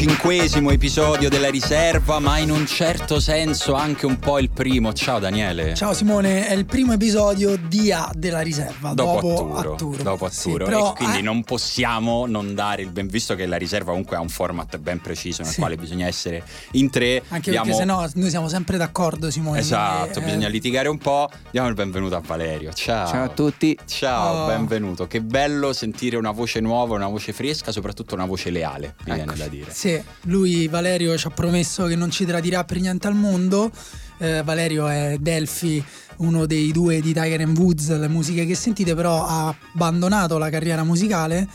Il 45esimo episodio della riserva, ma in un certo senso anche un po' il primo. Ciao Daniele. Ciao Simone, è il primo episodio di A della riserva. Dopo, dopo Atturo, Atturo. dopo Sì, però, e quindi eh, non possiamo non dare il ben visto che la riserva comunque ha un format ben preciso nel Sì. quale bisogna essere in tre. Anche Diamo- perché sennò noi siamo sempre d'accordo, Simone. Esatto, quindi, eh, bisogna litigare un po'. Diamo il benvenuto a Valerio. Ciao. Ciao a tutti. Ciao, Oh. benvenuto. Che bello sentire una voce nuova, una voce fresca, soprattutto una voce leale, mi viene Eccoci. da dire. Sì, lui Valerio ci ha promesso che non ci tradirà per niente al mondo. Eh, Valerio è Delphi, uno dei due di Tiger and Woods, le musiche che sentite, però ha abbandonato la carriera musicale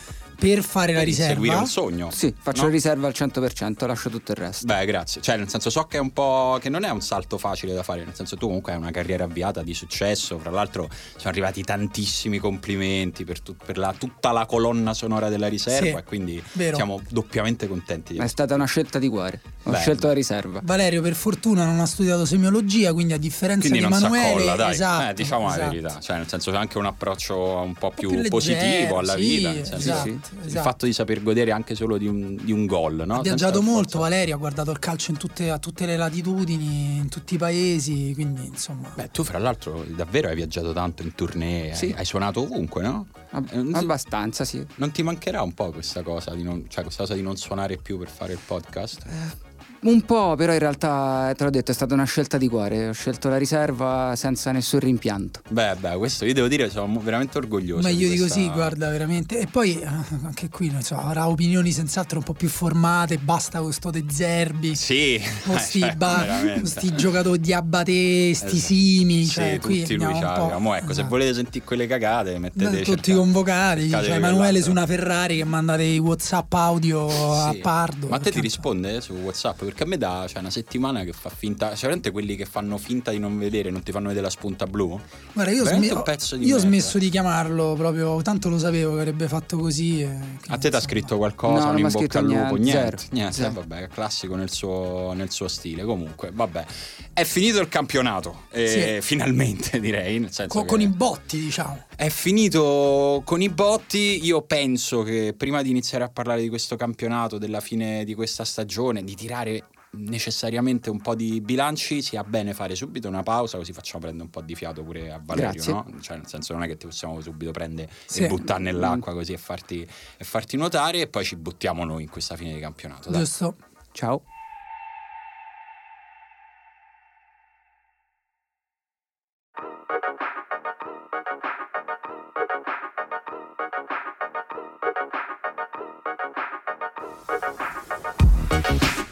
per fare la Devi seguire riserva. un sogno. Sì, faccio No? riserva al 100%, lascio tutto il resto. Beh, grazie. Cioè, nel senso, so che è un po'. che non è un salto facile da fare. Nel senso, tu comunque hai una carriera avviata di successo. Fra l'altro, sono arrivati tantissimi complimenti per, tut- per la- tutta la colonna sonora della riserva. Sì, e quindi vero. siamo doppiamente contenti di È stata una scelta di cuore. Ho Bello. scelto la riserva. Valerio per fortuna non ha studiato semiologia, quindi a differenza Quindi di Emanuele, dai. esatto, eh, diciamo esatto. la verità. Cioè, nel senso, c'è anche un approccio un po' più, più leggero, positivo alla sì, vita. nel senso, esatto, Il fatto di saper godere anche solo di un, di un gol, no? Ha viaggiato molto forza- Valerio, ha guardato il calcio in tutte, a tutte le latitudini, in tutti i paesi, quindi insomma... Beh, tu fra l'altro davvero hai viaggiato tanto in tournée, Sì. hai, hai suonato ovunque, no? Ab- Eh, abbastanza, sì. Non ti mancherà un po' questa cosa di non, cioè questa cosa di non suonare più per fare il podcast? Un po', però in realtà, eh, te l'ho detto, è stata una scelta di cuore. Ho scelto la riserva senza nessun rimpianto. Beh, beh, questo io devo dire sono veramente orgoglioso. Meglio di questa- così, guarda, veramente. E poi eh, anche qui non so, avrà opinioni senz'altro un po' più formate, basta con sto De Zerbi. Sì, Con sti, cioè, ba- sti giocatori di Abate, sti Esatto. Simi, Sì, cioè, qui tutti lui Mo ecco, se esatto. volete sentire quelle cagate, mettete tutti cercate- convocati, cercate cioè Emanuele su una Ferrari che manda dei WhatsApp audio a Sì. Pardo. Ma a te ti risponde su WhatsApp? Perché a me da cioè, una settimana che fa finta. Cioè, veramente quelli che fanno finta di non vedere, non ti fanno vedere la spunta blu? Guarda, io, pezzo di io ho smesso di chiamarlo proprio, tanto lo sapevo che avrebbe fatto così. e A te ti ha scritto qualcosa? No, non un in bocca scritto al lupo? niente, Niente, zero. niente. Zero. eh, vabbè, è classico nel suo, nel suo stile. Comunque, vabbè. È finito il campionato. eh, Finalmente, direi. Nel senso Con, che con i botti, diciamo. È finito con i botti. Io penso che prima di iniziare a parlare di questo campionato, della fine di questa stagione, di tirare necessariamente un po' di bilanci, sia bene fare subito una pausa, così facciamo prendere un po' di fiato pure a Valerio, no? Cioè, nel senso, non è che ti possiamo subito prendere Sì. e buttare nell'acqua così e farti, e farti nuotare, e poi ci buttiamo noi in questa fine di campionato. Dai. Giusto? Ciao.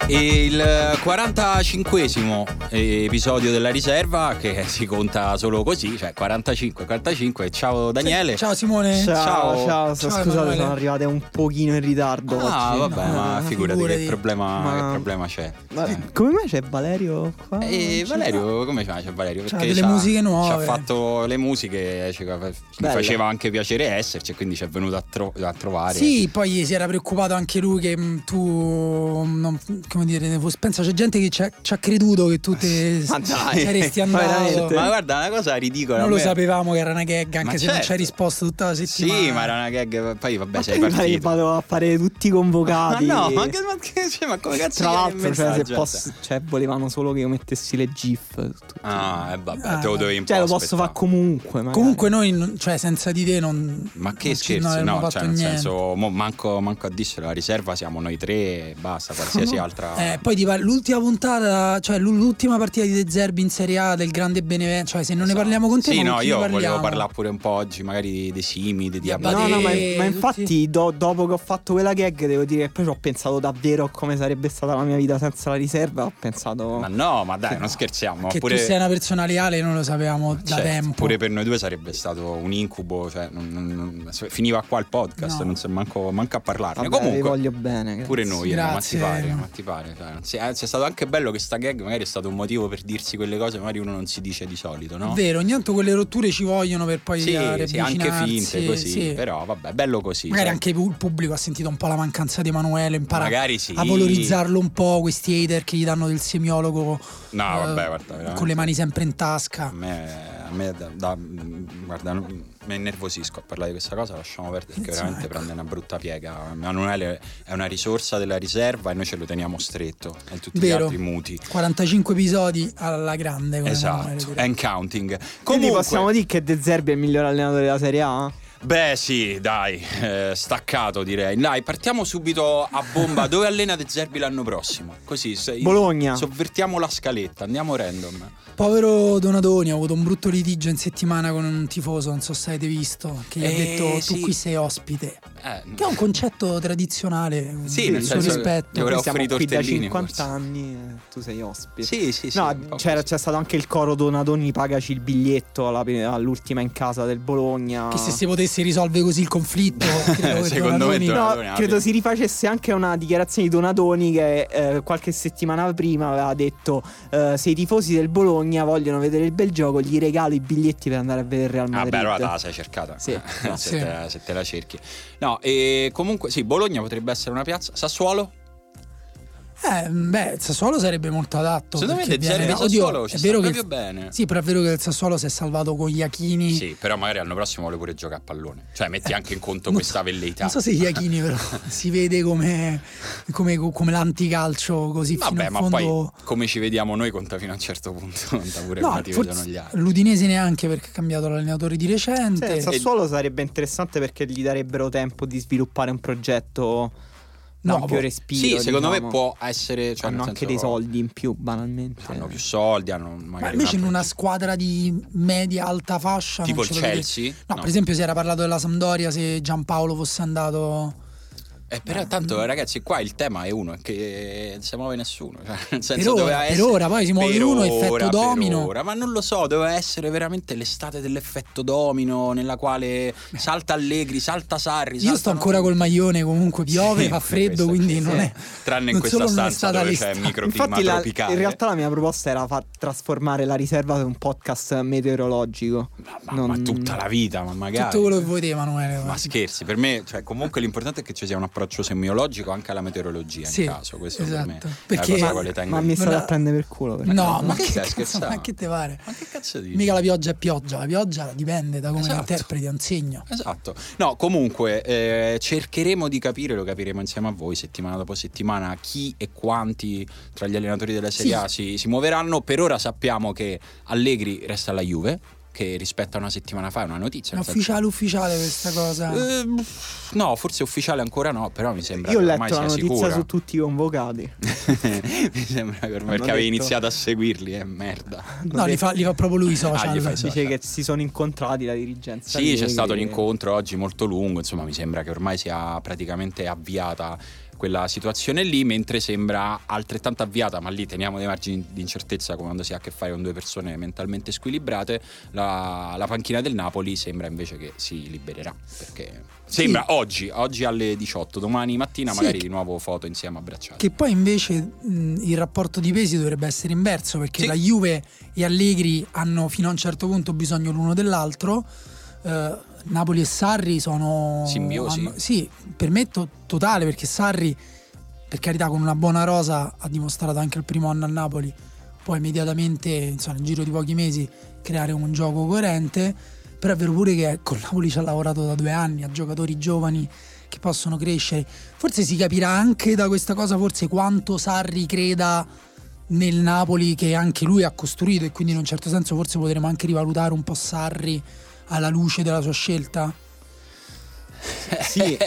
Il 45esimo episodio della riserva che si conta solo così, cioè 45, 45. Ciao Daniele. Ciao Simone. Ciao. Ciao, ciao, Ciao, scusate, Emanuele. sono arrivate un pochino in ritardo Ah, oggi. vabbè, ma Ah, figurati, figurati. che problema, Ma- che problema c'è. Ma come mai c'è Valerio qua? E Cioè, Valerio, come fa? C'è Valerio? C'ha Perché delle c'ha- musiche nuove. Ci ha fatto le musiche, ci gli Belle. faceva anche piacere esserci, e quindi ci è venuto a, tro- a trovare. Sì, poi si era preoccupato anche lui che mh, tu, non- come dire, ne fos- pensa c'è gente che ci ha, ci ha creduto che tu te Ma dai, saresti ma andato. Ma guarda, una cosa ridicola. Non lo me- sapevamo che era una gag, anche Ma se non ci certo. hai risposto tutta la settimana. Sì, ma era una gag. Poi vabbè, Ma sei poi partito. vado a fare tutti i Ma convocati. no, ma, che, ma, che- cioè, ma come cazzo Tra l'altro, cioè, se posso, cioè, volevano solo che io mettessi le GIF. tutti. Ah, e vabbè, Ah, te lo dovevi un Cioè, po' lo posso fare comunque. magari. Comunque noi, cioè senza di te non... Ma che non scherzi, avremmo no, cioè nel niente. senso, mo manco, manco a dissero la riserva siamo noi tre e basta, qualsiasi altra... Eh, poi ti par- l'ultima puntata, cioè l'u- l'ultima partita di De Zerbi in Serie A del grande Benevento, cioè se non ne parliamo con te, Sì, no, io volevo parlare pure un po' oggi, magari di- dei simi, dei Di diabati. No, no, ma, ma infatti, do- dopo che ho fatto quella gag, devo dire che poi ci ho pensato davvero a come sarebbe stata la mia vita senza la riserva. Ho pensato. Ma no, ma dai, non no. scherziamo. Che pure... tu sei una persona leale non lo sapevamo da Certo, tempo. Pure per noi due sarebbe stato un incubo, cioè non- non- non- finiva qua il podcast, No. non è manco, manco a parlarne. Vabbè, vi Comunque, voglio bene. grazie. pure noi, eh, ma ti Grazie. pare, ma ti pare. Cioè, non si- eh, è stato anche bello che sta gag magari è stato un motivo per dirsi quelle cose, magari uno non si dice di solito, no? Vero, ogni tanto quelle rotture ci vogliono per poi Sì, eh, sì, anche finte così, sì. però vabbè, bello così. Magari cioè. anche il pubblico ha sentito un po' la mancanza di Emanuele, impara sì. a valorizzarlo un po', questi hater che gli danno del semiologo No, eh, vabbè, guarda, veramente. con le mani sempre in tasca. A me, a me da, da- guarda, non- mi innervosisco a parlare di questa cosa, lasciamo perdere perché Insomma, veramente ecco. prende una brutta piega. Emanuele è una risorsa della riserva e noi ce lo teniamo stretto e tutti gli Vero. altri muti. 45 episodi alla grande. Esatto, and counting. Quindi Comunque, possiamo dire che De Zerbi è il miglior allenatore della Serie A? Beh, sì, dai, eh, staccato direi. Dai, partiamo subito a bomba. Dove allena De Zerbi l'anno prossimo? Così, se- Bologna. Sovvertiamo la scaletta, andiamo random. Povero Donadoni ha avuto un brutto litigio in settimana con un tifoso, non so se avete visto, che gli ha Eh, detto tu sì. qui sei ospite. Eh, Che è un concetto tradizionale, Sì, nel suo senso che- rispetto. Noi siamo qui da tortellini, 50 forse. anni tu sei ospite. Sì, sì, sì. No, c'era- c'è stato anche il coro Donadoni pagaci il biglietto alla- all'ultima in casa del Bologna. Che se si potesse risolvere così il conflitto, credo Secondo me Donadoni- Don- No, credo si rifacesse anche una dichiarazione di Donadoni che eh, qualche settimana prima aveva detto eh, se i tifosi del Bologna vogliono vedere il bel gioco gli regalo i biglietti per andare a vedere il Real Ah, Madrid. beh, allora te la sei cercata. Sì. se, Sì. Te, la- se te la cerchi. No, e comunque sì, Bologna potrebbe essere una piazza. Sassuolo? Eh, beh, il Sassuolo sarebbe molto adatto. Secondo me viene- Sassuolo Oddio, ci è sta vero che proprio bene. Sì, però è vero che il Sassuolo si è salvato con Iachini. Sì, però magari l'anno prossimo vuole pure giocare a pallone. Cioè, metti anche in conto Non questa so- velleità. Non so se Iachini però si vede come, come, come l'anticalcio così fino Vabbè, ma fondo. poi come ci vediamo noi conta fino a un certo punto, conta pure No, come ti forse vedono gli altri. l'Udinese neanche perché ha cambiato l'allenatore di Sì, recente. il Sassuolo sarebbe interessante perché gli darebbero tempo di sviluppare un progetto No, ampio boh. respiro. Sì, secondo diciamo. me può essere. Cioè, hanno anche dei soldi in più, banalmente. Hanno più soldi, hanno magari. Ma invece in una- squadra di media alta fascia Tipo il Chelsea? No, per esempio si era parlato della Sampdoria se Giampaolo fosse andato Eh, però tanto ragazzi qua il tema è uno, è che non si muove nessuno. Cioè, nel senso, ora, doveva per essere- ora, poi si muove per uno, ora, effetto per domino. ora, ma non lo so, doveva essere veramente l'estate dell'effetto domino nella quale salta Allegri, salta Sarri. Io sto ancora col maglione, comunque piove, Sì, fa freddo, quindi sì. non è Tranne in non questa stanza dove c'è l'estate. microclima Infatti, la- tropicale. in realtà la mia proposta era fa- trasformare la riserva in un podcast meteorologico. Ma, ma- ma non- tutta la vita, ma magari. tutto quello che vuoi te, Emanuele. Ma scherzi, per me, cioè, comunque l'importante è che ci sia un approccio semiologico anche alla meteorologia Sì, in caso. Questo per me esatto. è Perché- la tengo. Ma mi state a prendere per culo. perché- No, Ma ma che cazzo, scherzando? ma che te pare? Ma che cazzo dici? Mica la pioggia è pioggia, la pioggia dipende da come la Esatto. interpreti, un segno. Esatto. No, comunque eh, cercheremo di capire, lo capiremo insieme a voi settimana dopo settimana, chi e quanti tra gli allenatori della Serie A si, si muoveranno. Per ora sappiamo che Allegri resta alla Juve, che rispetto a una settimana fa è una notizia. È ufficiale ufficiale questa cosa. Ehm, no, forse ufficiale ancora no, però mi sembra Io ho che letto ormai la sia notizia sicura. su tutti i convocati. mi sembra che ormai perché avevi iniziato a seguirli, è merda. no, li fa, li fa proprio lui i social. Ah, fai i social. Dice che si sono incontrati la dirigenza. Sì, c'è Allegri. stato l'incontro oggi molto lungo, insomma mi sembra che ormai sia praticamente avviata quella situazione lì, mentre sembra altrettanto avviata, ma lì teniamo dei margini di incertezza quando si ha a che fare con due persone mentalmente squilibrate, la, la panchina del Napoli sembra invece che si libererà, perché sembra oggi, oggi alle 18, domani mattina Sì. magari di nuovo foto insieme abbracciati. Che poi invece mh, il rapporto di pesi dovrebbe essere inverso perché Sì. la Juve e Allegri hanno fino a un certo punto bisogno l'uno dell'altro. Eh, Napoli e Sarri sono Simbiosi? hanno- sì, per me to- totale perché Sarri per carità con una buona rosa ha dimostrato anche il primo anno al Napoli poi immediatamente insomma, nel giro di pochi mesi creare un gioco coerente però è vero pure che con Napoli ci ha lavorato da due anni a giocatori giovani che possono crescere forse si capirà anche da questa cosa forse quanto Sarri creda nel Napoli che anche lui ha costruito e quindi in un certo senso forse potremo anche rivalutare un po' Sarri alla luce della sua scelta Sì,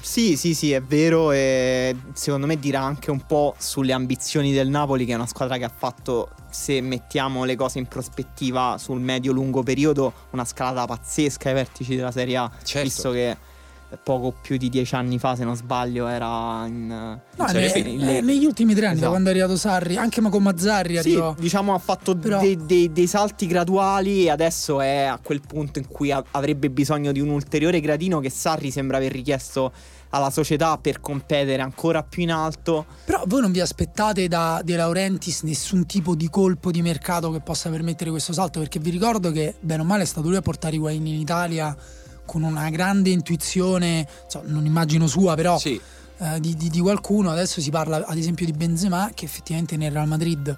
sì, sì, sì, è vero. E secondo me dirà anche un po' sulle ambizioni del Napoli, che è una squadra che ha fatto, se mettiamo le cose in prospettiva sul medio-lungo periodo, una scalata pazzesca ai vertici della Serie A. Certo. Visto che poco più di dieci anni fa, se non sbaglio, era in. No, Serie ne- in- eh, negli ultimi tre anni, da Esatto. quando è arrivato Sarri, anche ma con Mazzarri Sì, arrivò. diciamo ha fatto Però- dei, dei- dei salti graduali e adesso è a quel punto in cui avrebbe bisogno di un ulteriore gradino che Sarri sembra aver richiesto alla società per competere ancora più in alto. Però voi non vi aspettate da De Laurentiis nessun tipo di colpo di mercato che possa permettere questo salto? Perché vi ricordo che, bene o male, è stato lui a portare Higuain in Italia con una grande intuizione, insomma, non immagino sua, però Sì, eh, di, di- di qualcuno. Adesso si parla ad esempio di Benzema, che effettivamente nel Real Madrid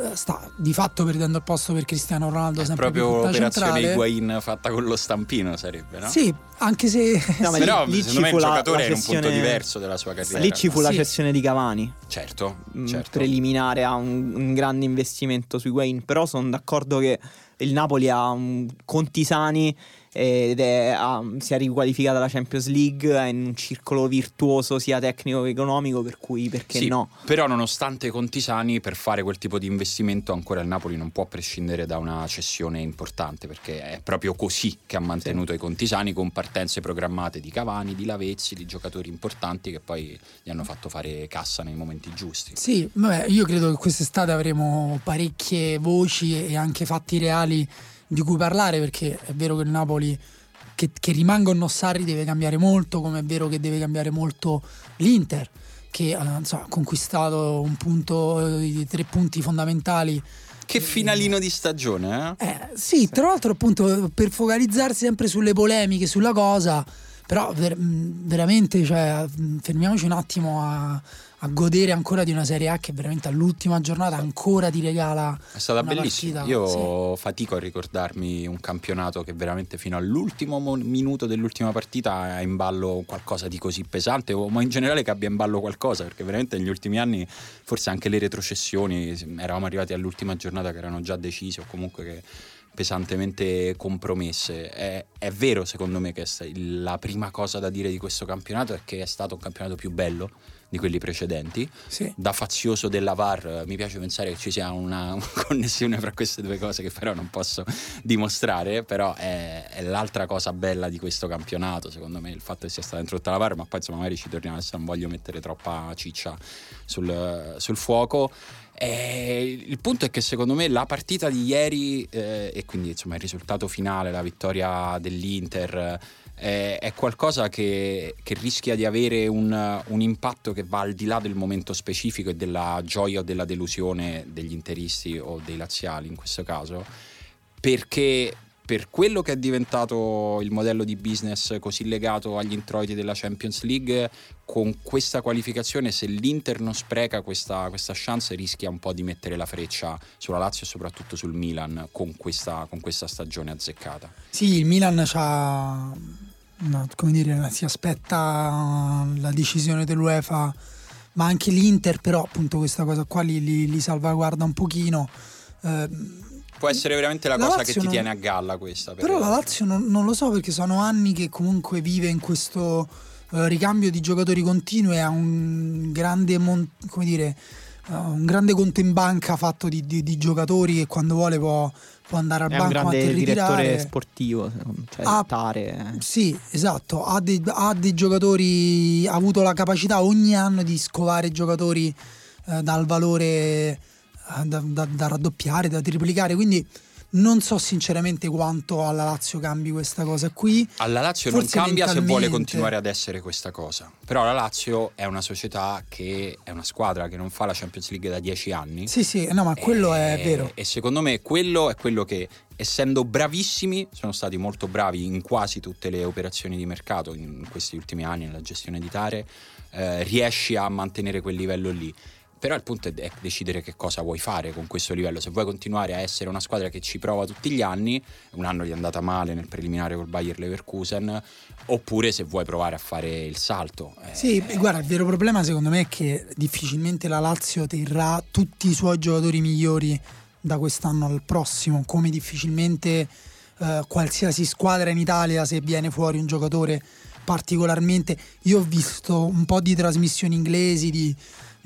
eh, sta di fatto perdendo il posto per Cristiano Ronaldo È sempre più proprio l'operazione centrale. Higuain fatta con lo stampino sarebbe, no? Sì, anche se No, ma Però lì- lì secondo me ci il fu la- giocatore era un punto cessione- diverso della sua carriera. Lì ci fu la Sì. cessione di Cavani. Certo, mm, certo. preliminare a un, un grande investimento sui Wayne. Però sono d'accordo che il Napoli ha un conti sani ed è, ha- si è riqualificata alla Champions League, è in un circolo virtuoso sia tecnico che economico, per cui perché Sì, no? Però nonostante i conti sani, per fare quel tipo di investimento ancora il Napoli non può prescindere da una cessione importante, perché è proprio così che ha mantenuto i conti sani con partenze programmate di Cavani, di Lavezzi, di giocatori importanti che poi gli hanno fatto fare cassa nei momenti giusti. Sì, vabbè, io credo che quest'estate avremo parecchie voci e anche fatti reali di cui parlare perché è vero che il Napoli che, che rimanga un Nossari deve cambiare molto, come è vero che deve cambiare molto l'Inter che eh, insomma, ha conquistato un punto, eh, tre punti fondamentali. Che finalino di stagione, eh? Eh, sì, tra l'altro appunto per focalizzarsi sempre sulle polemiche, sulla cosa, però ver- veramente cioè, fermiamoci un attimo a, a godere ancora di una Serie A che veramente all'ultima giornata ancora ti regala È stata una bellissima. partita, Io fatico a ricordarmi un campionato che veramente fino all'ultimo mo- minuto dell'ultima partita ha in ballo qualcosa di così pesante, o ma in generale che abbia in ballo qualcosa, perché veramente negli ultimi anni forse anche le retrocessioni eravamo arrivati all'ultima giornata che erano già decise o comunque che pesantemente compromesse. È, è vero secondo me che la prima cosa da dire di questo campionato è che è stato un campionato più bello di quelli precedenti Sì. da fazioso della VAR eh, mi piace pensare che ci sia una, una connessione fra queste due cose che però non posso dimostrare però è, è l'altra cosa bella di questo campionato secondo me il fatto che sia stata introdotta la VAR ma poi insomma magari ci torniamo adesso non voglio mettere troppa ciccia sul, sul fuoco e il punto è che secondo me la partita di ieri eh, e quindi insomma il risultato finale la vittoria dell'Inter eh, è qualcosa che, che rischia di avere un, un impatto che va al di là del momento specifico e della gioia o della delusione degli interisti o dei laziali in questo caso, perché per quello che è diventato il modello di business così legato agli introiti della Champions League, con questa qualificazione, se l'Inter non spreca questa, questa chance, rischia un po' di mettere la freccia sulla Lazio e soprattutto sul Milan con questa, con questa stagione azzeccata. Sì, il Milan c'ha, no, come dire, si aspetta la decisione dell'UEFA, ma anche l'Inter però appunto questa cosa qua li, li- li salvaguarda un pochino. Eh, Può essere veramente la, La cosa Lazio che ti non- tiene a galla questa. per- Però la Lazio non, non lo so perché sono anni che comunque vive in questo eh, ricambio di giocatori continuo e ha un grande, mon- come dire, un grande conto in banca fatto di, di- di giocatori che quando vuole può, può andare al È un banco grande e ritirare. direttore sportivo, cioè Ah, Tare. Sì, esatto, ha dei, ha dei giocatori, ha avuto la capacità ogni anno di scovare giocatori eh, dal valore eh, da, da- da raddoppiare, da triplicare, quindi non so sinceramente quanto alla Lazio cambi questa cosa qui. Alla Lazio non Forse cambia se vuole continuare ad essere questa cosa. Però la Lazio è una società che è una squadra che non fa la Champions League da dieci anni. Sì, sì, no, ma quello è E- vero. E secondo me quello è quello che, essendo bravissimi, sono stati molto bravi in quasi tutte le operazioni di mercato in questi ultimi anni, nella gestione di Tare, eh, riesci a mantenere quel livello lì. Però il punto è, decidere che cosa vuoi fare con questo livello. Se vuoi continuare a essere una squadra che ci prova tutti gli anni, un anno gli è andata male nel preliminare col Bayer Leverkusen, oppure se vuoi provare a fare il salto. Eh, Sì, guarda, il vero problema secondo me è che difficilmente la Lazio terrà tutti i suoi giocatori migliori da quest'anno al prossimo, come difficilmente eh, qualsiasi squadra in Italia se viene fuori un giocatore particolarmente... Io ho visto un po' di trasmissioni inglesi, di,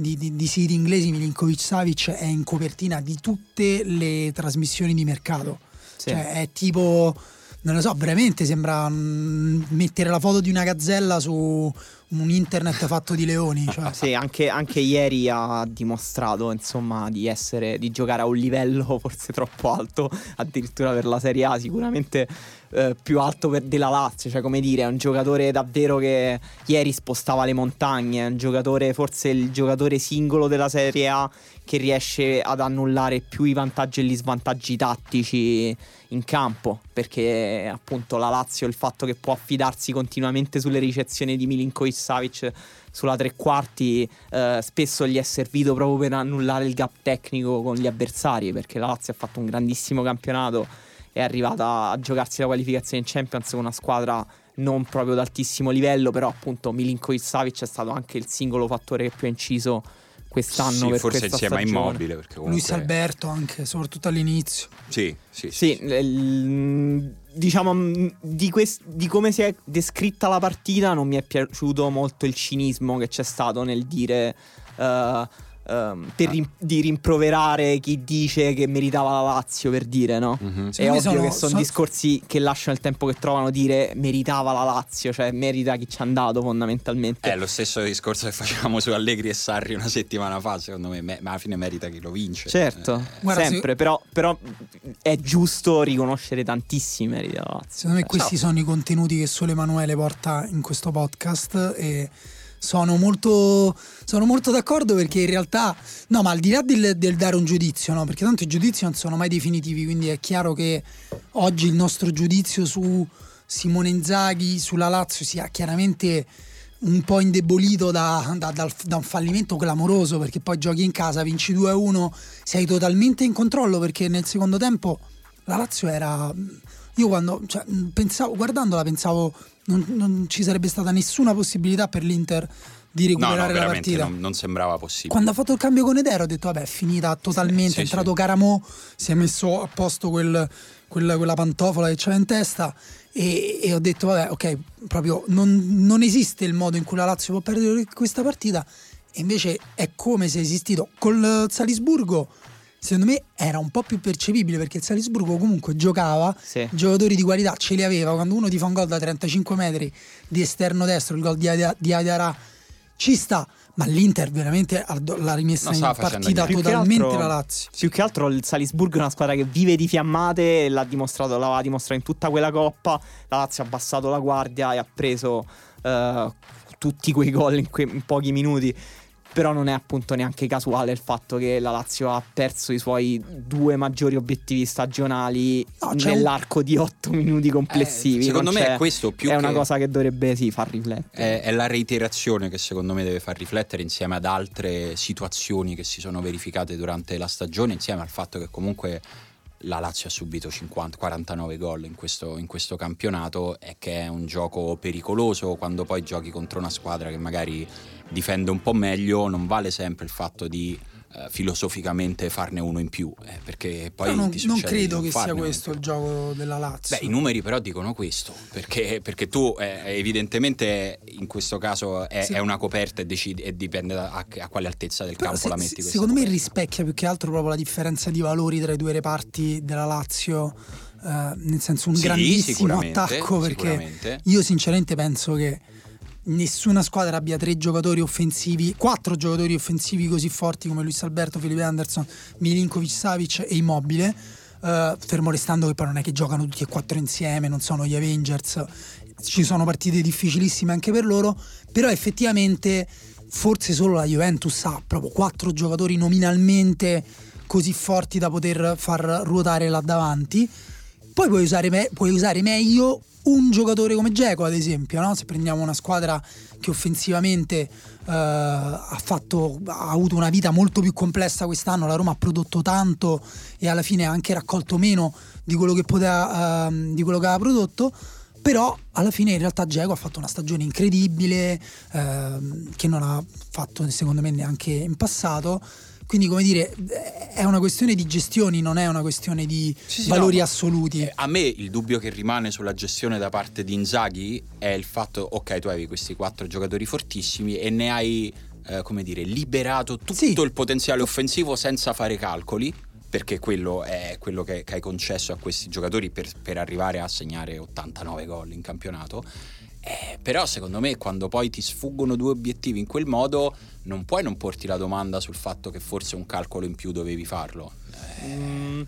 di, di- di siti inglesi, Milinkovic Savic è in copertina di tutte le trasmissioni di mercato. Sì. Cioè, è tipo, non lo so, veramente sembra mm, mettere la foto di una gazzella su un internet fatto di leoni. Cioè. Sì, anche, anche ieri ha dimostrato insomma di essere di giocare a un livello forse troppo alto, addirittura per la Serie A, sicuramente eh, più alto per della Lazio, cioè come dire, è un giocatore davvero che ieri spostava le montagne, è un giocatore forse il giocatore singolo della Serie A che riesce ad annullare più i vantaggi e gli svantaggi tattici in campo, perché appunto la Lazio il fatto che può affidarsi continuamente sulle ricezioni di Milinkovic Savic sulla tre quarti eh, spesso gli è servito proprio per annullare il gap tecnico con gli avversari perché la Lazio ha fatto un grandissimo campionato è arrivata a giocarsi la qualificazione in Champions con una squadra non proprio d'altissimo livello però appunto Milinkovic Savic è stato anche il singolo fattore che più ha inciso quest'anno sì, per forse questa insieme stagione. a Immobile perché comunque... Luis Alberto anche, soprattutto all'inizio. Sì, sì, Sì, l- diciamo di, quest- di come si è descritta la partita non mi è piaciuto molto il cinismo che c'è stato nel dire eh, per rim- di rimproverare chi dice che meritava la Lazio per dire no? Mhm. È ovvio sono- che sono sono- discorsi che lasciano il tempo che trovano dire meritava la Lazio, cioè merita chi ci è andato fondamentalmente. È lo stesso discorso che facevamo su Allegri e Sarri una settimana fa, secondo me, me- ma alla fine merita chi lo vince. Certo, Eh, Guarda, sempre, però, però è giusto riconoscere tantissimi meriti alla Lazio. Secondo me questi Esatto. sono i contenuti che Sole Emanuele porta in questo podcast e sono molto, sono molto d'accordo perché in realtà, no, ma al di là del, del dare un giudizio, no, perché tanto i giudizi non sono mai definitivi, quindi è chiaro che oggi il nostro giudizio su Simone Inzaghi, sulla Lazio sia chiaramente un po' indebolito da, da- dal- da un fallimento clamoroso perché poi giochi in casa, vinci 2-1, sei totalmente in controllo perché nel secondo tempo la Lazio era... Io quando cioè, pensavo, guardandola pensavo non, non ci sarebbe stata nessuna possibilità per l'Inter di No, no, recuperare la partita. non, non sembrava possibile. Quando ha fatto il cambio con Edero ho detto vabbè è finita totalmente, Sì, è entrato sì. Caramo, si è messo a posto quel- quel- quella pantofola che c'era in testa e, e ho detto vabbè ok, proprio non, non esiste il modo in cui la Lazio può perdere questa partita e invece è come se esistito. Col Salisburgo secondo me era un po' più percepibile perché il Salisburgo comunque giocava, Sì. giocatori di qualità ce li aveva, quando uno ti fa un gol da 35 metri di esterno destro, il gol di, Adia- di Adiarà ci sta, ma l'Inter veramente ha- l'ha rimessa in partita totalmente altro- la Lazio. Più che altro il Salisburgo è una squadra che vive di fiammate e l'ha dimostrato, l'aveva dimostrato in tutta quella coppa. La Lazio ha abbassato la guardia e ha preso eh, tutti quei gol in, que- in pochi minuti. Però non è appunto neanche casuale il fatto che la Lazio ha perso i suoi due maggiori obiettivi stagionali No, c'è un- nell'arco di otto minuti complessivi. Eh, secondo Non me è questo più è una cosa che dovrebbe sì, far riflettere. È, è la reiterazione che secondo me deve far riflettere insieme ad altre situazioni che si sono verificate durante la stagione, insieme al fatto che comunque la Lazio ha subito 50, 49 gol in questo, in questo campionato e che è un gioco pericoloso quando poi giochi contro una squadra che magari difende un po' meglio, non vale sempre il fatto di eh, filosoficamente farne uno in più, eh, perché poi non, non credo che sia questo il gioco della Lazio. Beh, i numeri però dicono questo, perché, perché tu eh, evidentemente in questo caso è, Sì. è una coperta e, decidi, e dipende da a, a quale altezza del Però campo se- la metti. se- secondo me coperta. rispecchia più che altro proprio la differenza di valori tra i due reparti della Lazio, eh, nel senso un Sì, grandissimo attacco perché io sinceramente penso che nessuna squadra abbia tre giocatori offensivi, quattro giocatori offensivi così forti come Luis Alberto, Felipe Anderson, Milinkovic, Savic e Immobile. eh, fermo restando che poi non è che giocano tutti e quattro insieme, non sono gli Avengers, ci sono partite difficilissime anche per loro, però effettivamente forse solo la Juventus ha proprio quattro giocatori nominalmente così forti da poter far ruotare là davanti. Poi puoi usare, me- puoi usare meglio un giocatore come Geco, ad esempio, no? se prendiamo una squadra che offensivamente eh, ha, fatto, ha avuto una vita molto più complessa quest'anno, la Roma ha prodotto tanto e alla fine ha anche raccolto meno di quello che, poteva, ehm, di quello che aveva prodotto. Però alla fine in realtà Geco ha fatto una stagione incredibile ehm, che non ha fatto secondo me neanche in passato. Quindi come dire è una questione di gestioni, non è una questione di Sì, sì, valori no, assoluti. Eh, A me il dubbio che rimane sulla gestione da parte di Inzaghi è il fatto, ok, tu avevi questi quattro giocatori fortissimi e ne hai, eh, come dire, liberato tutto Sì. il potenziale offensivo senza fare calcoli, perché quello è quello che, che hai concesso a questi giocatori per, per arrivare a segnare 89 gol in campionato. Eh, però secondo me quando poi ti sfuggono due obiettivi in quel modo non puoi non porti la domanda sul fatto che forse un calcolo in più dovevi farlo. Mm,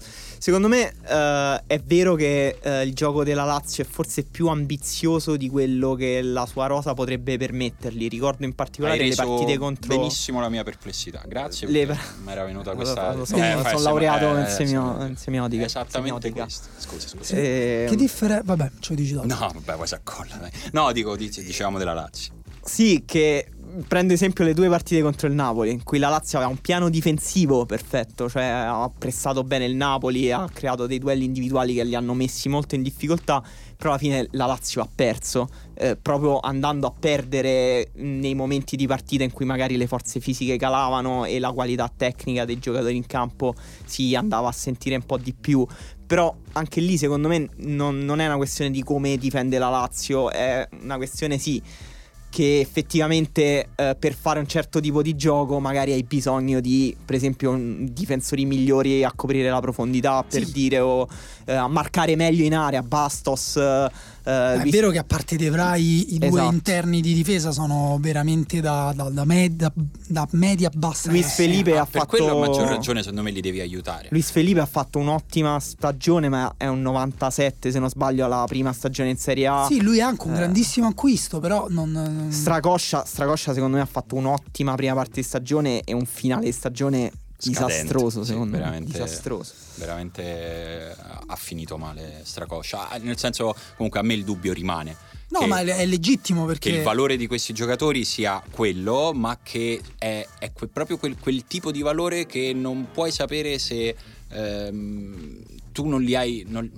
secondo me eh, è vero che eh, il gioco della Lazio è forse più ambizioso di quello che la sua rosa potrebbe permetterli. Ricordo in particolare Hai le partite contro. benissimo la mia perplessità. Grazie Le- perché mi era venuta questa Lo so, Eh, sono fai- laureato eh, in semio- in semiotica. Esattamente Semiotica. questo. Scusa, scusa. Eh, Che differenza? Vabbè, ce lo dici dopo. No, vabbè, poi si accolla. dai. No, dico, dici- dicevamo della Lazio. Sì, che prendo esempio le due partite contro il Napoli, in cui la Lazio aveva un piano difensivo perfetto, cioè ha pressato bene il Napoli, ha creato dei duelli individuali che li hanno messi molto in difficoltà, però alla fine la Lazio ha perso, eh, proprio andando a perdere nei momenti di partita in cui magari le forze fisiche calavano e la qualità tecnica dei giocatori in campo si andava a sentire un po' di più. Però anche lì secondo me non, non è una questione di come difende la Lazio, è una questione sì che effettivamente eh, per fare un certo tipo di gioco magari hai bisogno di, per esempio, difensori migliori a coprire la profondità, per sì. dire, o eh, a marcare meglio in area, Bastos. Eh, Uh, è vero che a parte De Vrij i due esatto. interni di difesa sono veramente da, da, da, med, da media bassa. Luis Felipe ah, ha per fatto. Per quello a maggior ragione, secondo me, li devi aiutare. Luis Felipe ha fatto un'ottima stagione, ma è un 97, se non sbaglio, alla prima stagione in Serie A. Sì, lui è anche un eh. grandissimo acquisto, però non. Stracoscia, Stracoscia, secondo me, ha fatto un'ottima prima parte di stagione e un finale di stagione disastroso secondo sì, veramente, me disastroso. veramente eh, ha finito male Stracoscia ah, nel senso comunque a me il dubbio rimane no ma è legittimo perché che il valore di questi giocatori sia quello ma che è, è que- proprio quel, quel, tipo di valore che non puoi sapere se ehm, tu non li hai non,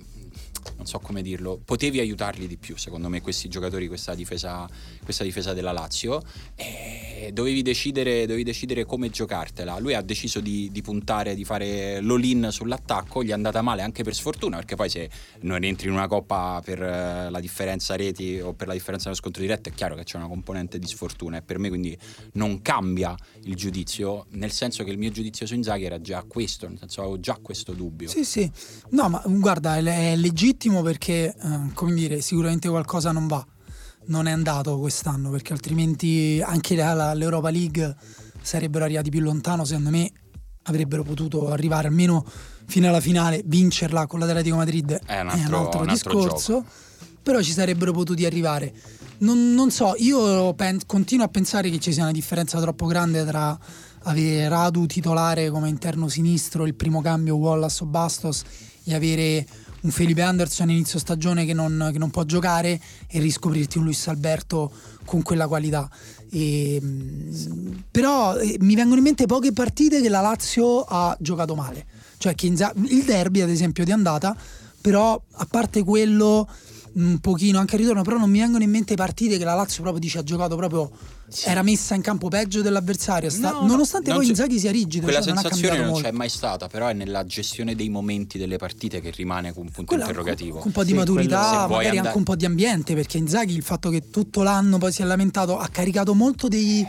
non so come dirlo, potevi aiutarli di più, secondo me, questi giocatori, questa difesa, questa difesa della Lazio. E dovevi decidere, dovevi decidere come giocartela. Lui ha deciso di, di, puntare, di fare l'all-in sull'attacco, gli è andata male anche per sfortuna, perché poi se non entri in una coppa per eh, la differenza reti o per la differenza nello scontro diretto, è chiaro che c'è una componente di sfortuna e per me quindi non cambia il giudizio, nel senso che il mio giudizio su Inzaghi era già questo, nel senso avevo già questo dubbio. Sì, sì. No, ma guarda, è legittimo legittimo perché, eh, come dire, sicuramente qualcosa non va. Non è andato quest'anno perché altrimenti anche l'Europa League sarebbero arrivati più lontano. Secondo me avrebbero potuto arrivare almeno fino alla finale, vincerla con l'Atletico Madrid è un altro, è un altro, un altro discorso. Gioco. Però ci sarebbero potuti arrivare. Non, non so, io pen- continuo a pensare che ci sia una differenza troppo grande tra avere Radu titolare come interno sinistro, il primo cambio Wallace o Bastos e avere un Felipe Anderson inizio stagione che non, che non, può giocare e riscoprirti un Luis Alberto con quella qualità. E, però eh, mi vengono in mente poche partite che la Lazio ha giocato male. Cioè che il derby, ad esempio, di andata, però a parte quello un pochino anche al ritorno, però non mi vengono in mente partite che la Lazio proprio dice ha giocato proprio sì. era messa in campo peggio dell'avversario, sta, no, nonostante poi Inzaghi sia rigido. Quella cioè sensazione non, non c'è mai stata, però è nella gestione dei momenti delle partite che rimane un punto quella, interrogativo. Con un po' di sì, maturità, magari andare... anche un po' di ambiente, perché Inzaghi il fatto che tutto l'anno poi si è lamentato, ha caricato molto dei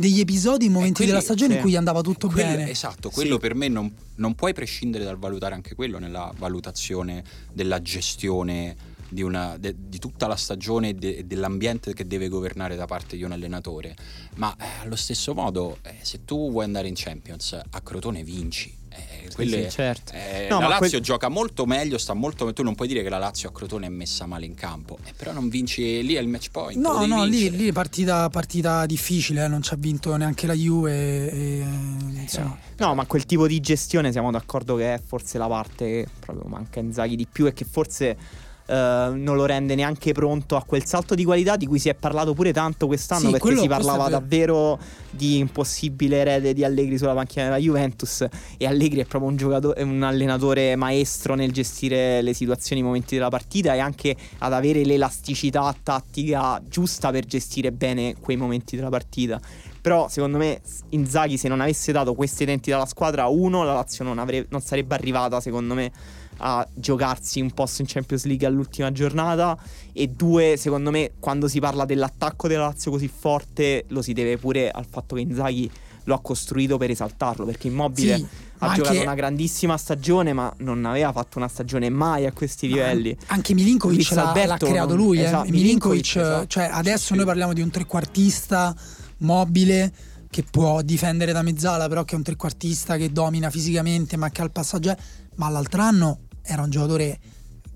degli episodi, momenti quelli, della stagione sì. in cui andava tutto quello, bene. Esatto, quello sì. per me non, non, puoi prescindere dal valutare anche quello nella valutazione della gestione di, una, de, di tutta la stagione e de, dell'ambiente che deve governare da parte di un allenatore. Ma eh, allo stesso modo, eh, se tu vuoi andare in Champions, a Crotone vinci. Eh, quelle, sì, certo. eh, no, la Lazio quel... gioca molto meglio, sta molto tu non puoi dire che la Lazio a Crotone è messa male in campo, eh, però non vinci lì è il match point. No, no, lì, lì, è partita, partita difficile, eh, non ci ha vinto neanche la Juve. E, no. no, ma quel tipo di gestione siamo d'accordo che è forse la parte che proprio manca Inzaghi di più e che forse Uh, non lo rende neanche pronto a quel salto di qualità di cui si è parlato pure tanto quest'anno sì, perché si parlava davvero di impossibile erede di Allegri sulla panchina della Juventus. E Allegri è proprio un, giocatore, un allenatore maestro nel gestire le situazioni, i momenti della partita e anche ad avere l'elasticità tattica giusta per gestire bene quei momenti della partita. Però secondo me Inzaghi se non avesse dato queste identità alla squadra, uno, la Lazio non, avrebbe, non sarebbe arrivata secondo me a giocarsi un posto in Champions League all'ultima giornata e due, secondo me, quando si parla dell'attacco della Lazio così forte lo si deve pure al fatto che Inzaghi lo ha costruito per esaltarlo perché Immobile sì, ha giocato una grandissima stagione ma non aveva fatto una stagione mai a questi livelli anche Milinkovic l'ha, l'ha, creato lui eh. esatto, Milinkovic, esatto. cioè adesso sì. noi parliamo di un trequartista mobile che può difendere da mezzala però che è un trequartista che domina fisicamente ma che ha il passaggio ma l'altro anno era un giocatore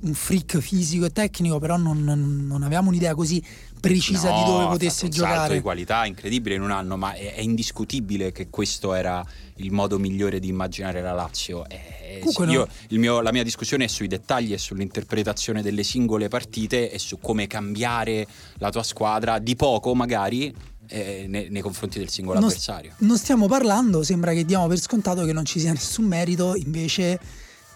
un freak fisico e tecnico, però non, non, non avevamo un'idea così precisa No, di dove potesse fatto un salto giocare. di qualità incredibile in un anno, ma è, è indiscutibile che questo era il modo migliore di immaginare la Lazio. Eh, Comunque no. io- il mio- la mia discussione è sui dettagli e sull'interpretazione delle singole partite e su come cambiare la tua squadra di poco magari eh, nei, nei confronti del singolo Non- avversario. Non stiamo parlando, sembra che diamo per scontato che non ci sia nessun merito invece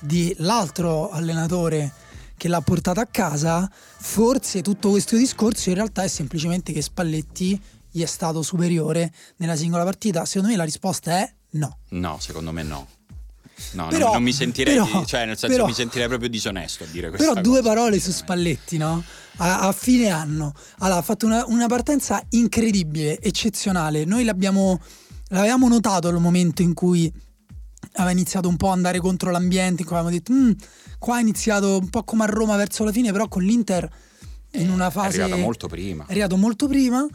di l'altro allenatore che l'ha portata a casa. Forse tutto questo discorso in realtà è semplicemente che Spalletti gli è stato superiore nella singola partita. Secondo me la risposta è no. No, secondo me no. No, Però- non, non mi sentirei, però- cioè nel senso però- mi sentirei proprio disonesto a dire questa Però due cosa, parole su. Spalletti, no? A, a fine anno. Allora, ha fatto una, una partenza incredibile, eccezionale. Noi l'abbiamo, l'avevamo notato al momento in cui aveva iniziato un po' a andare contro l'ambiente, in cui avevamo detto, "Mm, qua è iniziato un po' come a Roma verso la fine, però con l'Inter in una È fase... arrivata molto prima. È arrivato molto prima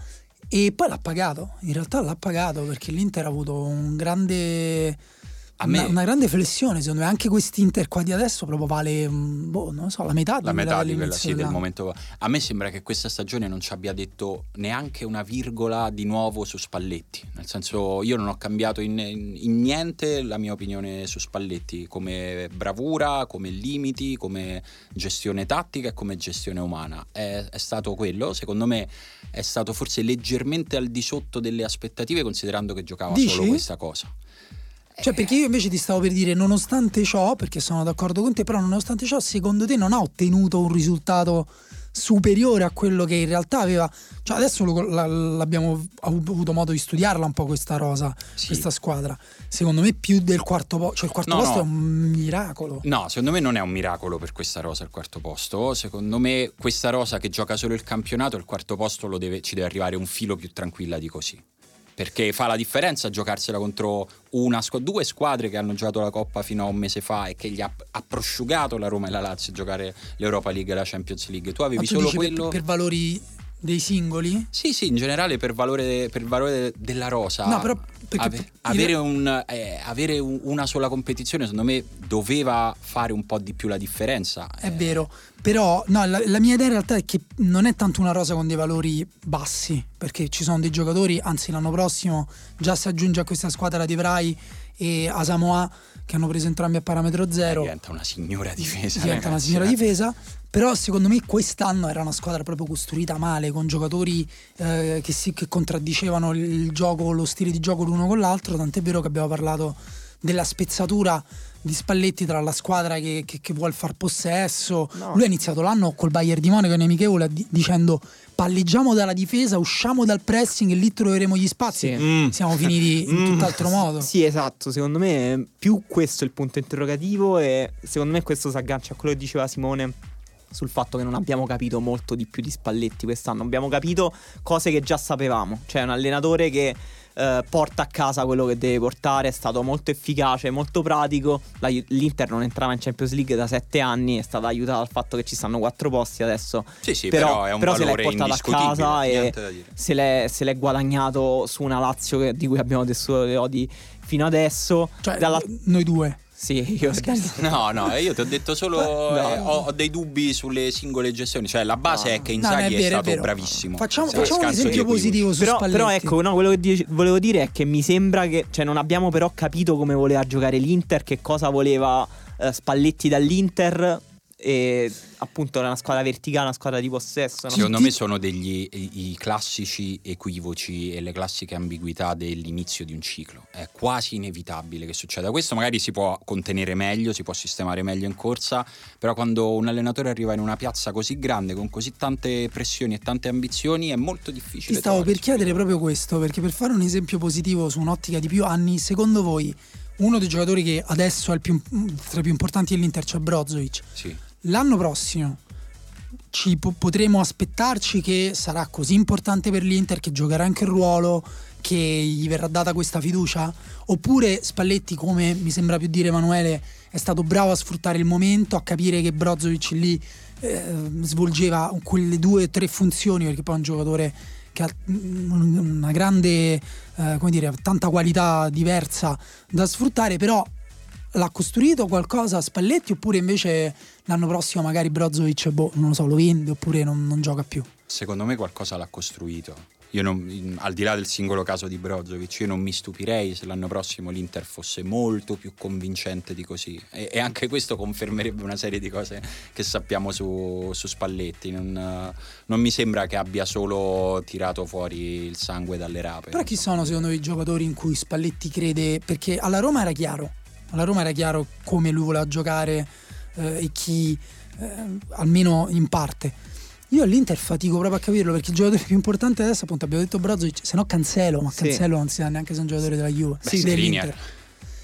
e poi l'ha pagato. In realtà l'ha pagato perché l'Inter ha avuto un grande... A me- una, una grande flessione, secondo me. Anche quest'Inter qua di adesso proprio vale, mm, boh, non so, la metà di La metà di quella sì, del momento. A me sembra che questa stagione non ci abbia detto neanche una virgola di nuovo su Spalletti. Nel senso, io non ho cambiato in, in- in niente la mia opinione su Spalletti, come bravura, come limiti, come gestione tattica e come gestione umana. È, è stato quello, secondo me, è stato forse leggermente al di sotto delle aspettative, considerando che giocava Dici? solo questa cosa. Cioè, perché io invece ti stavo per dire, nonostante ciò, perché sono d'accordo con te, però nonostante ciò, secondo te non ha ottenuto un risultato superiore a quello che in realtà aveva. Cioè, adesso lo- la- l'abbiamo avuto modo di studiarla un po' questa rosa, Sì. questa squadra. Secondo me più del quarto posto, cioè il quarto No, posto no. è un miracolo. No, secondo me non è un miracolo per questa rosa il quarto posto. Secondo me questa rosa che gioca solo il campionato, il quarto posto deve- ci deve arrivare un filo più tranquilla di così. Perché fa la differenza giocarsela contro una due squadre che hanno giocato la Coppa fino a un mese fa e che gli ha, ha prosciugato la Roma e la Lazio a giocare l'Europa League e la Champions League. Tu avevi tu solo dici per- quello. per, valori dei singoli? Sì, sì, in generale per valore, per valore della rosa. No, però ave- avere, un- eh, avere un- una sola competizione, secondo me, doveva fare un po' di più la differenza. È Eh, vero, però no, la, la mia idea in realtà è che non è tanto una rosa con dei valori bassi, perché ci sono dei giocatori, anzi l'anno prossimo già si aggiunge a questa squadra di Vrai e Asamoah che hanno preso entrambi a parametro zero, diventa una signora difesa. diventa una ragazzi, signora eh. difesa, però secondo me quest'anno era una squadra proprio costruita male, con giocatori eh, che, si, che contraddicevano il gioco, lo stile di gioco l'uno con l'altro, tant'è vero che abbiamo parlato della spezzatura di Spalletti tra la squadra che, che- che vuole far possesso. No. Lui ha iniziato l'anno col Bayern di Monaco in amichevole di- dicendo palleggiamo dalla difesa, usciamo dal pressing e lì troveremo gli spazi. Sì. Mm. Siamo finiti in Mm, tutt'altro modo. Sì, esatto. Secondo me è più questo è il punto interrogativo e secondo me questo si aggancia a quello che diceva Simone sul fatto che non abbiamo capito molto di più di Spalletti quest'anno. Abbiamo capito cose che già sapevamo. Cioè un allenatore che eh, porta a casa quello che deve portare, è stato molto efficace, molto pratico. La- L'Inter non entrava in Champions League da sette anni, è stata aiutata dal fatto che ci stanno quattro posti adesso. Sì, sì, però, è un però se l'è portata a casa e se l'è, se l'è guadagnato su una Lazio che- di cui abbiamo detto le odi fino adesso. Cioè, Dalla- noi due. Sì, io scherzo. No, no, io ti ho detto solo No. eh, ho, ho dei dubbi sulle singole gestioni. Cioè, la base No. è che No, no, Inzaghi è è, vero, è stato vero. bravissimo. Facciamo, Senza facciamo un di esempio positivo su Però, Spalletti. però ecco, no, quello che dice- volevo dire è che mi sembra che cioè, non abbiamo però capito come voleva giocare l'Inter, che cosa voleva eh, Spalletti dall'Inter. E appunto una squadra verticale, una squadra di possesso. no? Secondo me sono degli i, classici equivoci e le classiche ambiguità dell'inizio di un ciclo. È quasi inevitabile che succeda questo. Magari si può contenere meglio, si può sistemare meglio in corsa, però quando un allenatore arriva in una piazza così grande, con così tante pressioni e tante ambizioni, è molto difficile. Ti stavo per chiedere proprio questo, perché per fare un esempio positivo su un'ottica di più anni, secondo voi uno dei giocatori che adesso è il più, tra i più importanti dell'Inter, cioè Brozovic, Sì. L'anno prossimo ci po- potremo aspettarci che sarà così importante per l'Inter che giocherà anche il ruolo che gli verrà data questa fiducia? Oppure Spalletti come mi sembra più dire Emanuele è stato bravo a sfruttare il momento a capire che Brozovic lì eh, svolgeva quelle due o tre funzioni perché poi è un giocatore che ha una grande eh, come dire tanta qualità diversa da sfruttare però l'ha costruito qualcosa Spalletti oppure invece l'anno prossimo magari Brozovic boh, non lo so, lo vende oppure non, non gioca più? Secondo me qualcosa l'ha costruito. Io non, al di là del singolo caso di Brozovic, io non mi stupirei se l'anno prossimo l'Inter fosse molto più convincente di così. E, e anche questo confermerebbe una serie di cose che sappiamo su, su Spalletti. Non, non, mi sembra che abbia solo tirato fuori il sangue dalle rape. Però chi sono secondo voi i giocatori in cui Spalletti crede? Perché alla Roma era chiaro, alla Roma era chiaro come lui voleva giocare eh, e chi, eh, almeno in parte io all'Inter fatico proprio a capirlo perché il giocatore più importante adesso, appunto, abbiamo detto Brozovic, se no Cancelo, ma sì. Cancelo non si sa neanche se è un giocatore della Juve. Beh, sì, dell'Inter.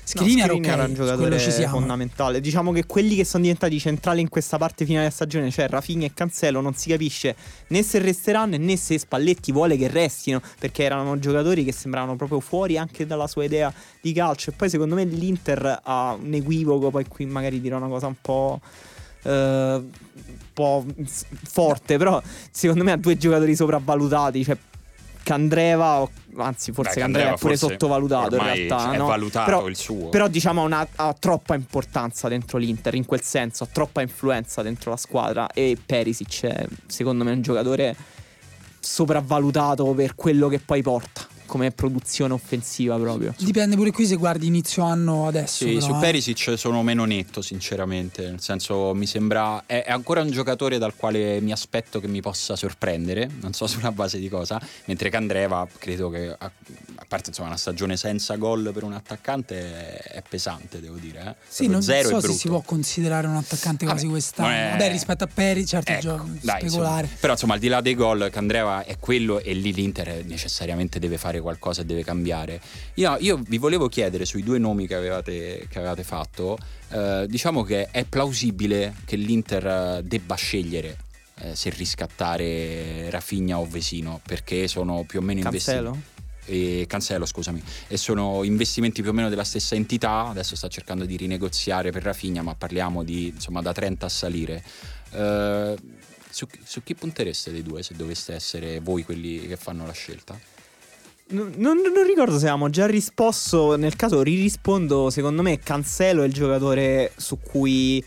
Skriniar, no, okay, era un giocatore fondamentale. Diciamo che quelli che sono diventati centrali in questa parte finale della stagione, cioè Rafinha e Cancelo, non si capisce né se resteranno né se Spalletti vuole che restino, perché erano giocatori che sembravano proprio fuori anche dalla sua idea di calcio. E poi secondo me l'Inter ha un equivoco, poi qui magari dirò una cosa un po'... Uh, po' forte, però secondo me ha due giocatori sopravvalutati, cioè Candreva, anzi forse Beh, Candreva, è pure sottovalutato in realtà. È no? valutato però, il suo. Però diciamo una, ha troppa importanza dentro l'Inter, in quel senso, ha troppa influenza dentro la squadra e Perisic è secondo me un giocatore sopravvalutato per quello che poi porta come produzione offensiva proprio. Dipende pure qui se guardi inizio anno adesso. Sì, però, su eh. Perisic sono meno netto sinceramente, nel senso mi sembra è, è, ancora un giocatore dal quale mi aspetto che mi possa sorprendere, non so sulla base di cosa, mentre Candreva credo che a, a parte insomma una stagione senza gol per un attaccante è, è pesante devo dire. Eh? Sì, non so se si può considerare un attaccante quasi quest'anno, è... vabbè rispetto a Peri certo ecco, gioco, dai, speculare. Insomma, però insomma al di là dei gol Candreva è quello e lì l'Inter necessariamente deve fare fare qualcosa e deve cambiare. Io, io vi volevo chiedere sui due nomi che avevate, che avevate fatto, eh, diciamo che è plausibile che l'Inter eh, debba scegliere eh, se riscattare Rafinha o Vesino, perché sono più o meno investimenti. E Cancelo, scusami, e sono investimenti più o meno della stessa entità. Adesso sta cercando di rinegoziare per Rafinha, ma parliamo di insomma da 30 a salire. Uh, su, su, chi puntereste dei due se doveste essere voi quelli che fanno la scelta? Non, non, ricordo se avevamo già risposto. Nel caso ririspondo, secondo me Cancelo è il giocatore su cui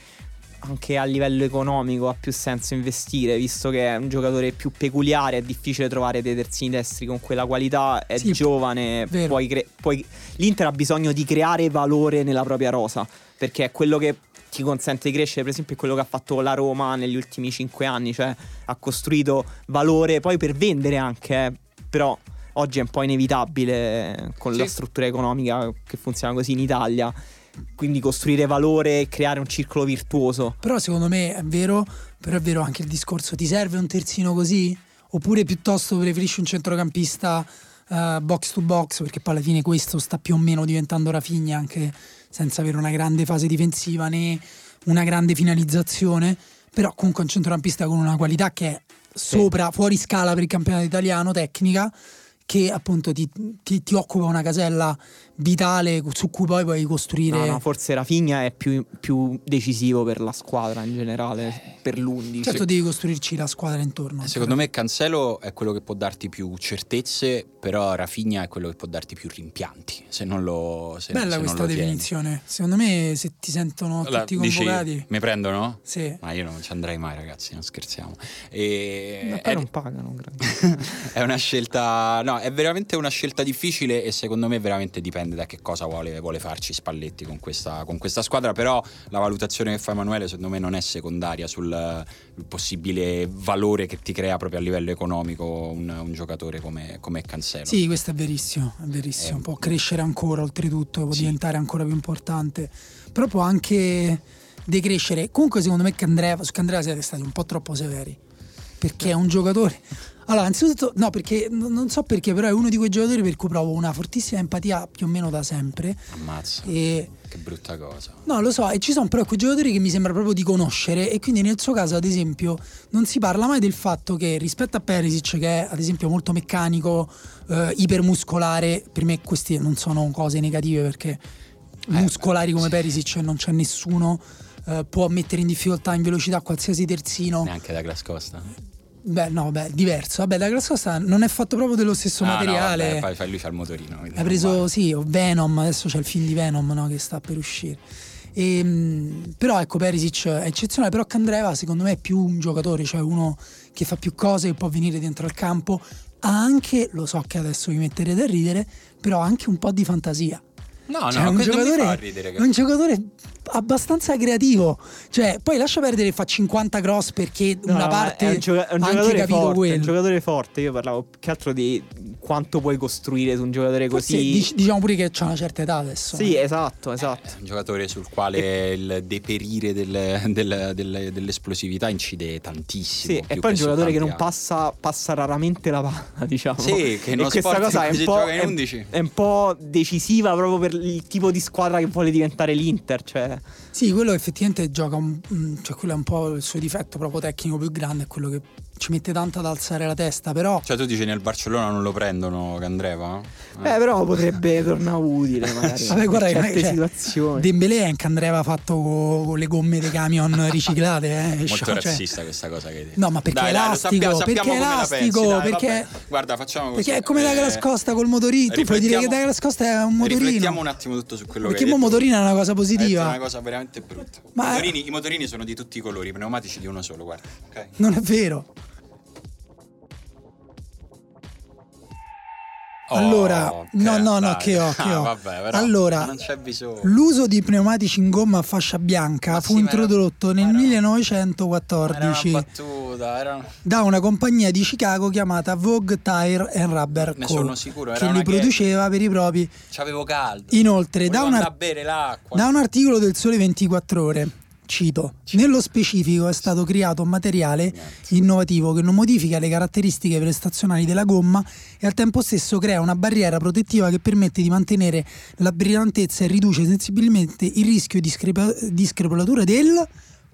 anche a livello economico ha più senso investire, visto che è un giocatore più peculiare, è difficile trovare dei terzini destri con quella qualità, è sì, giovane, poi, cre- poi l'Inter ha bisogno di creare valore nella propria rosa, perché è quello che ti consente di crescere, per esempio, è quello che ha fatto la Roma negli ultimi cinque anni, cioè ha costruito valore poi per vendere anche, eh, però oggi è un po' inevitabile con sì. la struttura economica che funziona così in Italia. Quindi costruire valore e creare un circolo virtuoso. Però secondo me è vero, però è vero anche il discorso, ti serve un terzino così? Oppure piuttosto preferisci un centrocampista uh, box to box? Perché poi alla fine questo sta più o meno diventando Rafinha anche senza avere una grande fase difensiva né una grande finalizzazione. Però comunque un centrocampista con una qualità che è sopra, sì. fuori scala per il campionato italiano, tecnica che appunto ti, ti, ti, occupa una casella vitale su cui poi puoi costruire. No, no, forse Rafinha è più, più, decisivo per la squadra in generale, per l'11. Certo, devi costruirci la squadra intorno. Secondo me Cancelo è quello che può darti più certezze, però Rafinha è quello che può darti più rimpianti. Se non lo. Se, Bella se questa definizione. Tieni. Secondo me, se ti sentono allora, tutti convocati. Dici, mi prendono? Sì. Ma io non ci andrei mai, ragazzi, non scherziamo. E... Ma poi è... non pagano. è una scelta. No, è veramente una scelta difficile e secondo me veramente dipende da che cosa vuole, vuole farci Spalletti con questa, con questa, squadra, però la valutazione che fa Emanuele secondo me non è secondaria sul possibile valore che ti crea proprio a livello economico un, un giocatore come, come Cancelo. Sì, questo è verissimo, è verissimo. Eh, può crescere ancora oltretutto, può sì. diventare ancora più importante, però può anche decrescere. Comunque secondo me Candreva, su Candreva siete stati un po' troppo severi, perché è un giocatore allora, anzitutto, no, perché non so perché, però è uno di quei giocatori per cui provo una fortissima empatia più o meno da sempre. Ammazza. E... Che brutta cosa. No, lo so, e ci sono però quei giocatori che mi sembra proprio di conoscere. E quindi nel suo caso, ad esempio, non si parla mai del fatto che rispetto a Perisic, che è ad esempio molto meccanico, eh, ipermuscolare, per me queste non sono cose negative perché eh, muscolari come sì. Perisic non c'è nessuno. Uh, può mettere in difficoltà in velocità qualsiasi terzino. Neanche da Glass Costa. Beh, no, beh, diverso. Vabbè, la Grascosta non è fatto proprio dello stesso ah, materiale. No, vabbè, poi lui c'ha il motorino. Ha preso, sì, Venom, adesso c'è il film di Venom no, che sta per uscire. E, mh, però ecco Perisic è eccezionale, però Candreva secondo me è più un giocatore, cioè uno che fa più cose, che può venire dentro al campo, ha anche, lo so che adesso vi metterete a ridere, però ha anche un po' di fantasia. No, Cioè, no, un giocatore, ridere. è un giocatore abbastanza creativo. Cioè, poi lascia perdere che fa 50 cross perché No, una parte è un, gioca- è un ha anche giocatore capito forte, è un giocatore forte. Io parlavo più che altro di quanto puoi costruire su un giocatore Forse così. dic- diciamo pure che c'ha una certa età adesso. Sì, esatto, esatto. È un giocatore sul quale il deperire del- del- del- dell'esplosività incide tantissimo. Sì, e poi è un giocatore che non passa, passa raramente la palla, diciamo. Sì, che e non questa cosa è un, po', gioca in è- 11. è un po' decisiva proprio per il tipo di squadra che vuole diventare l'Inter. Cioè, Sì, quello effettivamente gioca un, cioè quello è un po' il suo difetto proprio tecnico più grande, è quello che ci mette tanto ad alzare la testa, però Cioè, tu dici nel Barcellona non lo prendono Candreva? eh, però potrebbe tornare utile magari Vabbè, guarda in che certe cioè, situazioni. Dembélé anche Andrea fatto con, le gomme dei camion riciclate, eh. Molto Cioè, razzista questa cosa che hai detto. No, ma perché Dai, è dai, elastico, sappiamo- sappiamo perché è elastico, pensi, dai, perché- vabbè. Guarda, facciamo così. Perché è come Eh, Douglas Costa col motorino. Tu puoi dire che Douglas Costa è un motorino. Riflettiamo un attimo tutto su quello Perché che detto. motorino è una cosa detto positiva. una cosa veramente brutta. Ma- I, motorini, I motorini sono di tutti i colori, i pneumatici di uno solo, guarda. Ok. Non è vero. Allora, Oh, no, ok, no, no, dai. che ho, che Ah, ho. vabbè, però allora, l'uso di pneumatici in gomma a fascia bianca Ma fu sì, ma era- introdotto nel era- Era 1914 una battuta, era... da una compagnia di Chicago chiamata Vogue Tire and Rubber Ne Co. sono sicuro, era che li che- produceva per i propri. C'avevo caldo. Inoltre, da, una- da un articolo del Sole 24 Ore, cito, nello specifico è stato creato un materiale innovativo che non modifica le caratteristiche prestazionali della gomma e al tempo stesso crea una barriera protettiva che permette di mantenere la brillantezza e riduce sensibilmente il rischio di, screpa- di screpolatura del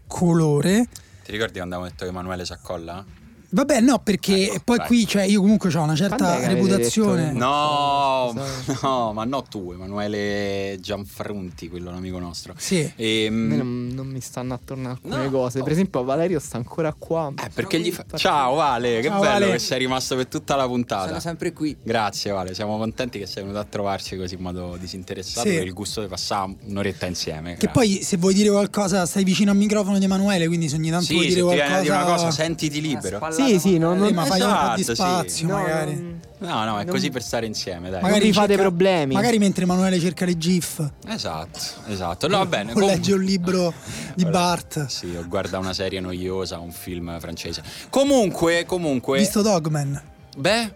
colore. Ti ricordi quando abbiamo detto che Emanuele si accolla? Vabbè, no, perché Ecco, poi vai. qui, cioè, io comunque ho una certa che reputazione. No, no, ma no tu, Emanuele Gianfrunti, quello è un amico nostro. Sì. E, A me non, non mi stanno attorno alcune No. cose. Per esempio, Valerio sta ancora qua. Eh, perché gli fa... Ciao Vale, che Ciao, bello Vale. che sei rimasto per tutta la puntata. Sono sempre qui. Grazie Vale, siamo contenti che sei venuto a trovarci così in modo disinteressato Sì. per il gusto di passare un'oretta insieme. Che grazie. poi se vuoi dire qualcosa stai vicino al microfono di Emanuele, quindi se ogni tanto sì, vuoi se dire ti viene qualcosa... a dire una cosa, sentiti libero. Sì, sì, non, non, Eh, ma fai un po' di Esatto, sì. spazio no, magari. non- No, no, è Non- così per stare insieme, dai. Magari- vi fate problemi. Magari mentre Emanuele cerca le GIF Esatto, esatto. No, va bene. o com- legge un libro di Guarda, Bart. Sì, o guarda una serie noiosa, un film francese. Comunque, comunque. Visto Dogman. Beh,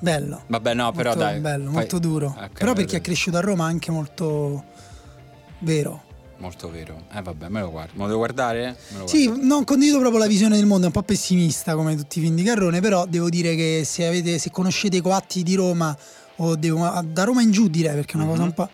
Bello. vabbè, no, però molto dai. bello, fai- molto duro. Ok, Però per chi è cresciuto a Roma anche molto vero. Molto vero. Eh, vabbè, me lo guardo. Me lo devo guardare? Lo Sì, non condivido proprio la visione del mondo, è un po' pessimista come tutti i film di Carrone, però devo dire che se, avete, se conoscete i coatti di Roma o devo- da Roma in giù direi perché è una cosa Mhm. un po'...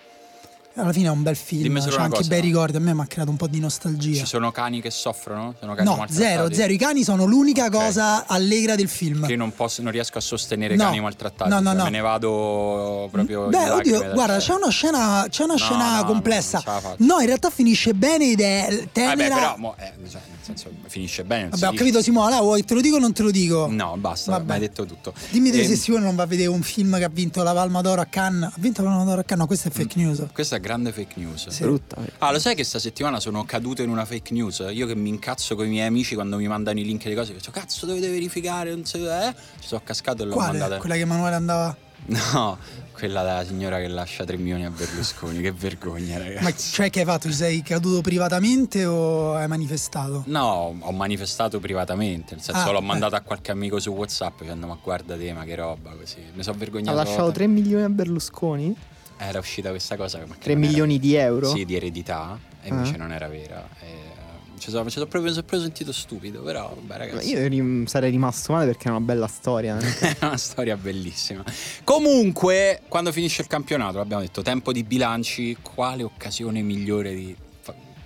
Alla fine è un bel film, c'ha anche cosa. bei ricordi, a me mi ha creato un po' di nostalgia. Ci sono cani che soffrono? Sono cani No, zero, zero. I cani sono l'unica Ok. cosa allegra del film. Che io non, posso, non riesco a sostenere No. cani maltrattati. No, no, cioè, no. Me ne vado proprio. Beh, oddio, guarda, c'è una scena, c'è una scena complessa. No, in realtà finisce bene ed è Vabbè, tenera. però, mo, eh, cioè, nel senso, finisce bene. Vabbè, ho capito Simone, allora vuoi te lo dico o non te lo dico? No, basta, Vabbè. hai detto tutto. Dimmi te Ehm, se Simone non va a vedere un film che ha vinto la Palma d'Oro a Cannes. Ha vinto la Palma d'Oro a Cannes? No, questa è fake news. Questa è grande fake news. Sì. brutta. Ah, lo sai che sta settimana sono caduto in una fake news? Io che mi incazzo con i miei amici quando mi mandano i link e le cose, dico, cazzo dovete verificare, non so, eh? Ci sono cascato e l'ho Quale? mandata. Quella che Emanuele andava. No, quella della signora che lascia 3 milioni a Berlusconi, che vergogna, ragazzi. Ma cioè che hai fatto? Ti sei caduto privatamente o hai manifestato? No, ho manifestato privatamente, nel senso Ah, l'ho eh. mandato a qualche amico su WhatsApp dicendo ma guarda te, ma che roba così. Mi sono Ha vergognato. lasciato 3 milioni a Berlusconi? Era uscita questa cosa. ma che 3 non era- milioni di euro? Sì, di eredità, e invece Ah. non era vera. E, ci sono, mi sono proprio, proprio sentito stupido, però vabbè Ma ragazzi. Io rim- sarei rimasto male perché è una bella storia. eh. È una storia bellissima. Comunque, quando finisce il campionato, l'abbiamo detto, tempo di bilanci, quale occasione migliore di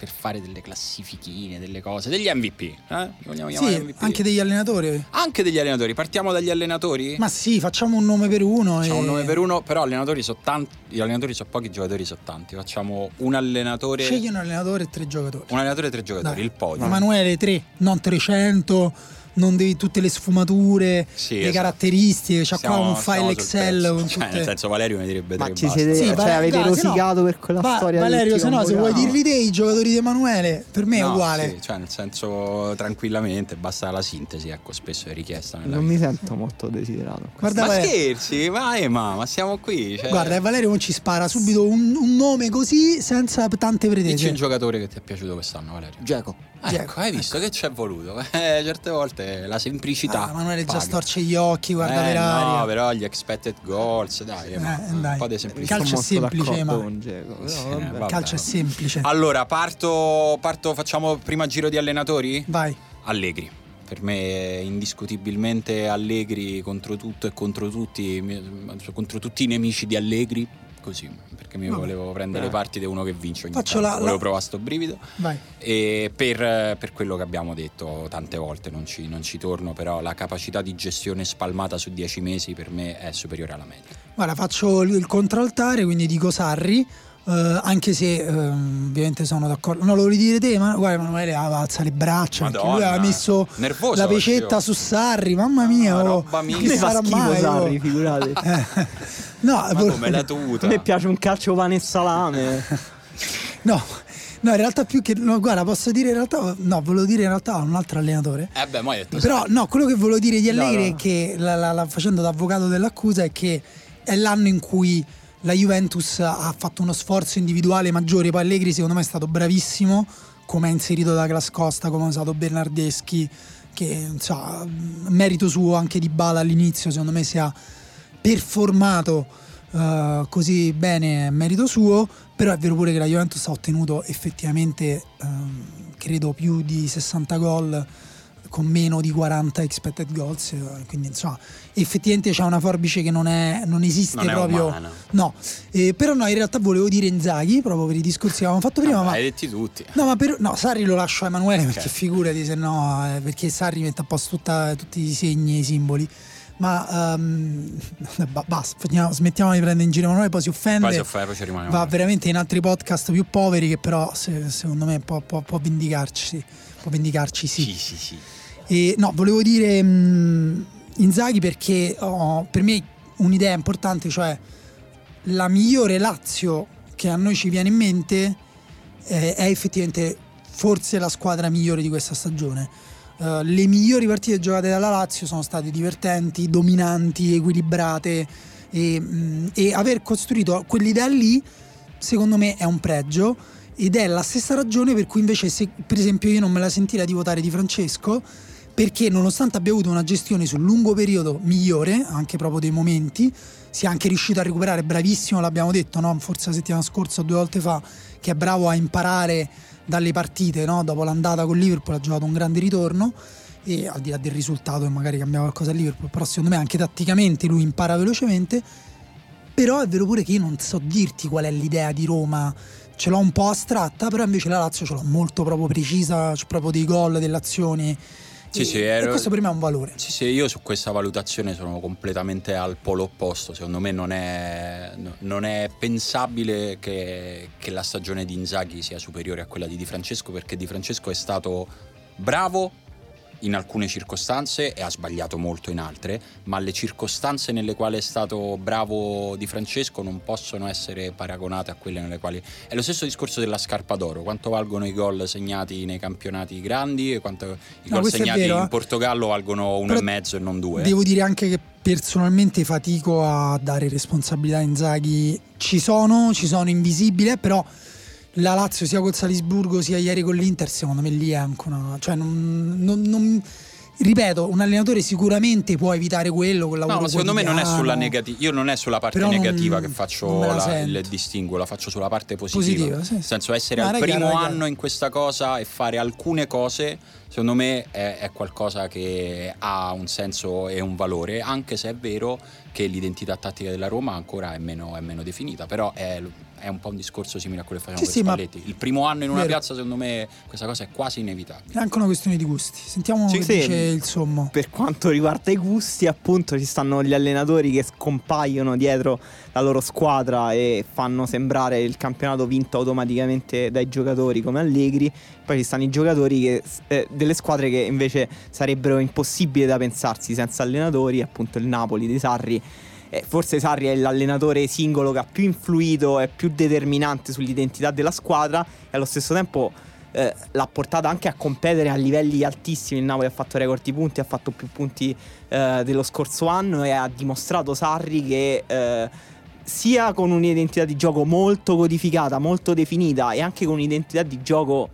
per fare delle classifichine, delle cose, degli MVP, eh? Sì, MVP? anche degli allenatori. Anche degli allenatori. Partiamo dagli allenatori? Ma sì, facciamo un nome per uno. Facciamo e... un nome per uno, però allenatori sono tanti, gli allenatori sono pochi, i giocatori sono tanti. Facciamo un allenatore, Scegli un allenatore e tre giocatori. un allenatore e tre giocatori, Dai. il podio. Emanuele 3, non 300, non devi tutte le sfumature, Sì, le esatto. caratteristiche, c'ha qua Stiamo- un file Excel con Cioè, tutte... nel senso Valerio mi direbbe Ma ci siete, Sì, cioè, avete no- rosicato per quella Va- storia Valerio, se no, se vuoi convocati? dirli te i giocatori di Emanuele, per me è No, uguale. sì, cioè nel senso tranquillamente, basta la sintesi, ecco, spesso è richiesta nella Non vita. mi sento molto desiderato. Guarda, ma Valerio, scherzi, ma Ema, ma siamo qui. Cioè, guarda, e Valerio non ci spara subito un, un nome così senza tante dici pretese. un giocatore che ti è piaciuto quest'anno, Valerio. Geco. Ecco, hai visto che ci è voluto? Eh, certe volte la semplicità. Ah, Emanuele già paga. storce gli occhi, guarda eh, per aria. No, però gli expected goals, dai, Eh, un dai. po' di Il semplicità. calcio è semplice, ma- Sì, vabbè. Il calcio è semplice. Allora, parto, parto, facciamo prima giro di allenatori? Vai. Allegri. Per me indiscutibilmente Allegri contro tutto e contro tutti, contro tutti i nemici di Allegri, così, perché mi Vabbè. volevo prendere le Eh. parti di uno che vince ogni Faccio tanto, la- volevo la- provare sto brivido. Vai. E per, per quello che abbiamo detto tante volte, non ci, non ci torno, però la capacità di gestione spalmata su dieci mesi per me è superiore alla media. Guarda, faccio il contraltare, quindi dico Sarri. eh, anche se ehm, ovviamente sono d'accordo, no, lo vuoi dire te? Ma guarda, Emanuele alza le braccia perché lui Madonna, ha messo nervoso la pecetta su Sarri, mamma mia, oh, roba mia. Mi fa schifo mai. Sarri, figurate. Eh, no, Ma vol- come la tuta? A me piace un calcio pane e salame. no, no, in realtà più che no, guarda, posso dire in realtà no, volevo dire in realtà un altro allenatore. Eh beh, ma hai detto Però no, quello che volevo dire di Allegri No, no. è che la- la- la- facendo da avvocato dell'accusa è che è l'anno in cui la Juventus ha fatto uno sforzo individuale maggiore, poi Allegri secondo me è stato bravissimo, come ha inserito Douglas Costa, come ha usato Bernardeschi, che insomma, merito suo anche di Bala all'inizio, secondo me si è performato eh, così bene, è merito suo, però è vero pure che la Juventus ha ottenuto effettivamente, ehm, credo, più di 60 gol con meno di 40 expected goals, eh, quindi insomma effettivamente c'è una forbice che non, è, non esiste Non proprio. umana. No, Eh, però no, in realtà volevo dire Inzaghi, proprio per i discorsi che avevamo fatto prima, Vabbè, ma hai detti tutti. No, ma per, no, Sarri lo lascio a Emanuele perché Ok. figurati se no, eh, perché Sarri mette a posto tutta- tutti i segni e i simboli. Ma ba- basta, smettiamo di prendere in giro Emanuele, poi si offende. Poi fai, poi ci rimane Va veramente in altri podcast più poveri che però se- secondo me può, può- può vendicarci. Può vendicarci, sì. Sì, sì, sì. E, no, volevo dire mh, Inzaghi perché ho per me un'idea importante, cioè la migliore Lazio che a noi ci viene in mente eh, è effettivamente forse la squadra migliore di questa stagione. Eh, le migliori partite giocate dalla Lazio sono state divertenti, dominanti, equilibrate e, mh, e aver costruito quell'idea lì secondo me è un pregio ed è la stessa ragione per cui invece se per esempio io non me la sentirei di votare di Francesco perché nonostante abbia avuto una gestione sul lungo periodo migliore, anche proprio dei momenti, si è anche riuscito a recuperare, bravissimo, l'abbiamo detto, no? forse la settimana scorsa o due volte fa, che è bravo a imparare dalle partite, no? dopo l'andata con Liverpool ha giocato un grande ritorno e al di là del risultato che magari cambiava qualcosa a Liverpool, però secondo me anche tatticamente lui impara velocemente, però è vero pure che io non so dirti qual è l'idea di Roma, ce l'ho un po' astratta, però invece la Lazio ce l'ho molto proprio precisa, c'è proprio dei gol, delle azioni. Sì, sì, ero- questo per me è un valore. Sì, sì, io su questa valutazione sono completamente al polo opposto. Secondo me non è, no- non è pensabile che, che la stagione di Inzaghi sia superiore a quella di Di Francesco perché Di Francesco è stato bravo in alcune circostanze e ha sbagliato molto in altre, ma le circostanze nelle quali è stato bravo Di Francesco non possono essere paragonate a quelle nelle quali... È lo stesso discorso della scarpa d'oro, quanto valgono i gol segnati nei campionati grandi e quanto i No, gol segnati vero, in. Portogallo valgono uno e mezzo e non due. Devo dire anche che personalmente fatico a dare responsabilità a Inzaghi. Ci sono, ci sono invisibili, eh, però la Lazio sia col Salisburgo sia ieri con l'Inter, secondo me lì è anche una... Cioè non, non- non- ripeto, un allenatore sicuramente può evitare quello con No, lavoro ma secondo me non è sulla negativa. Io non è sulla parte Però non- negativa che faccio la la- il distinguo, la faccio sulla parte positiva. Positiva, sì, Nel senso, essere No, al era primo era anno in questa cosa e fare alcune cose, secondo me è, è qualcosa che ha un senso e un valore, anche se è vero che l'identità tattica della Roma ancora è meno, è meno definita, però è, è un po' un discorso simile a quello che facciamo Sì, con sì. Il primo anno in una Vero. piazza, secondo me, questa cosa è quasi inevitabile. È anche una questione di gusti. Sentiamo Sì, che sì. dice il sommo. Per quanto riguarda i gusti, appunto, ci stanno gli allenatori che scompaiono dietro la loro squadra e fanno sembrare il campionato vinto automaticamente dai giocatori come Allegri. Poi ci stanno i giocatori che, eh, delle squadre che invece sarebbero impossibili da pensarsi senza allenatori, appunto il Napoli dei Sarri. Eh, forse Sarri è l'allenatore singolo che ha più influito e più determinante sull'identità della squadra e allo stesso tempo eh, l'ha portata anche a competere a livelli altissimi. Il Napoli ha fatto record di punti, ha fatto più punti eh, dello scorso anno e ha dimostrato Sarri che eh, sia con un'identità di gioco molto codificata, molto definita e anche con un'identità di gioco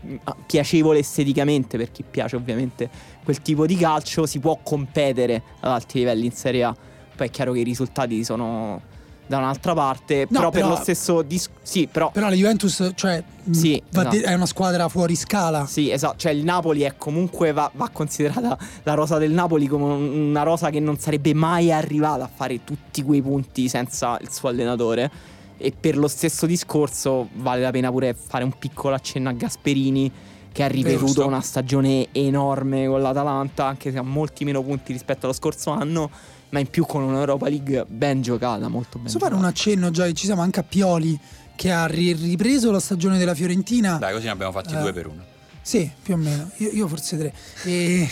mh, piacevole esteticamente per chi piace ovviamente quel tipo di calcio si può competere ad alti livelli in Serie A. Poi è chiaro che i risultati sono da un'altra parte, No, però, per però- lo stesso dis- sì, però Però la Juventus, cioè, mh, Sì, de- è una squadra fuori scala. Sì, esatto, cioè il Napoli è comunque va, va considerata la rosa del Napoli come un- una rosa che non sarebbe mai arrivata a fare tutti quei punti senza il suo allenatore. E per lo stesso discorso vale la pena pure fare un piccolo accenno a Gasperini che ha ripetuto Giusto. una stagione enorme con l'Atalanta, anche se ha molti meno punti rispetto allo scorso anno, ma in più con un'Europa League ben giocata, molto ben Posso fare un accenno, già ci siamo anche a Pioli che ha ri- ripreso la stagione della Fiorentina. Dai, così ne abbiamo fatti Eh. due per uno. Sì, più o meno. Io, io forse tre. E,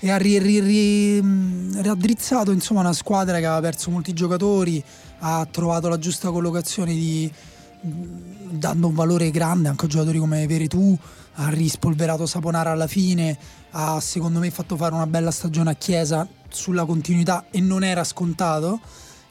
e ha ri- ri- ri- mh, raddrizzato insomma una squadra che aveva perso molti giocatori, ha trovato la giusta collocazione di mh, dando un valore grande anche a giocatori come Veretù, ha rispolverato Saponara alla fine, ha secondo me fatto fare una bella stagione a Chiesa sulla continuità e non era scontato.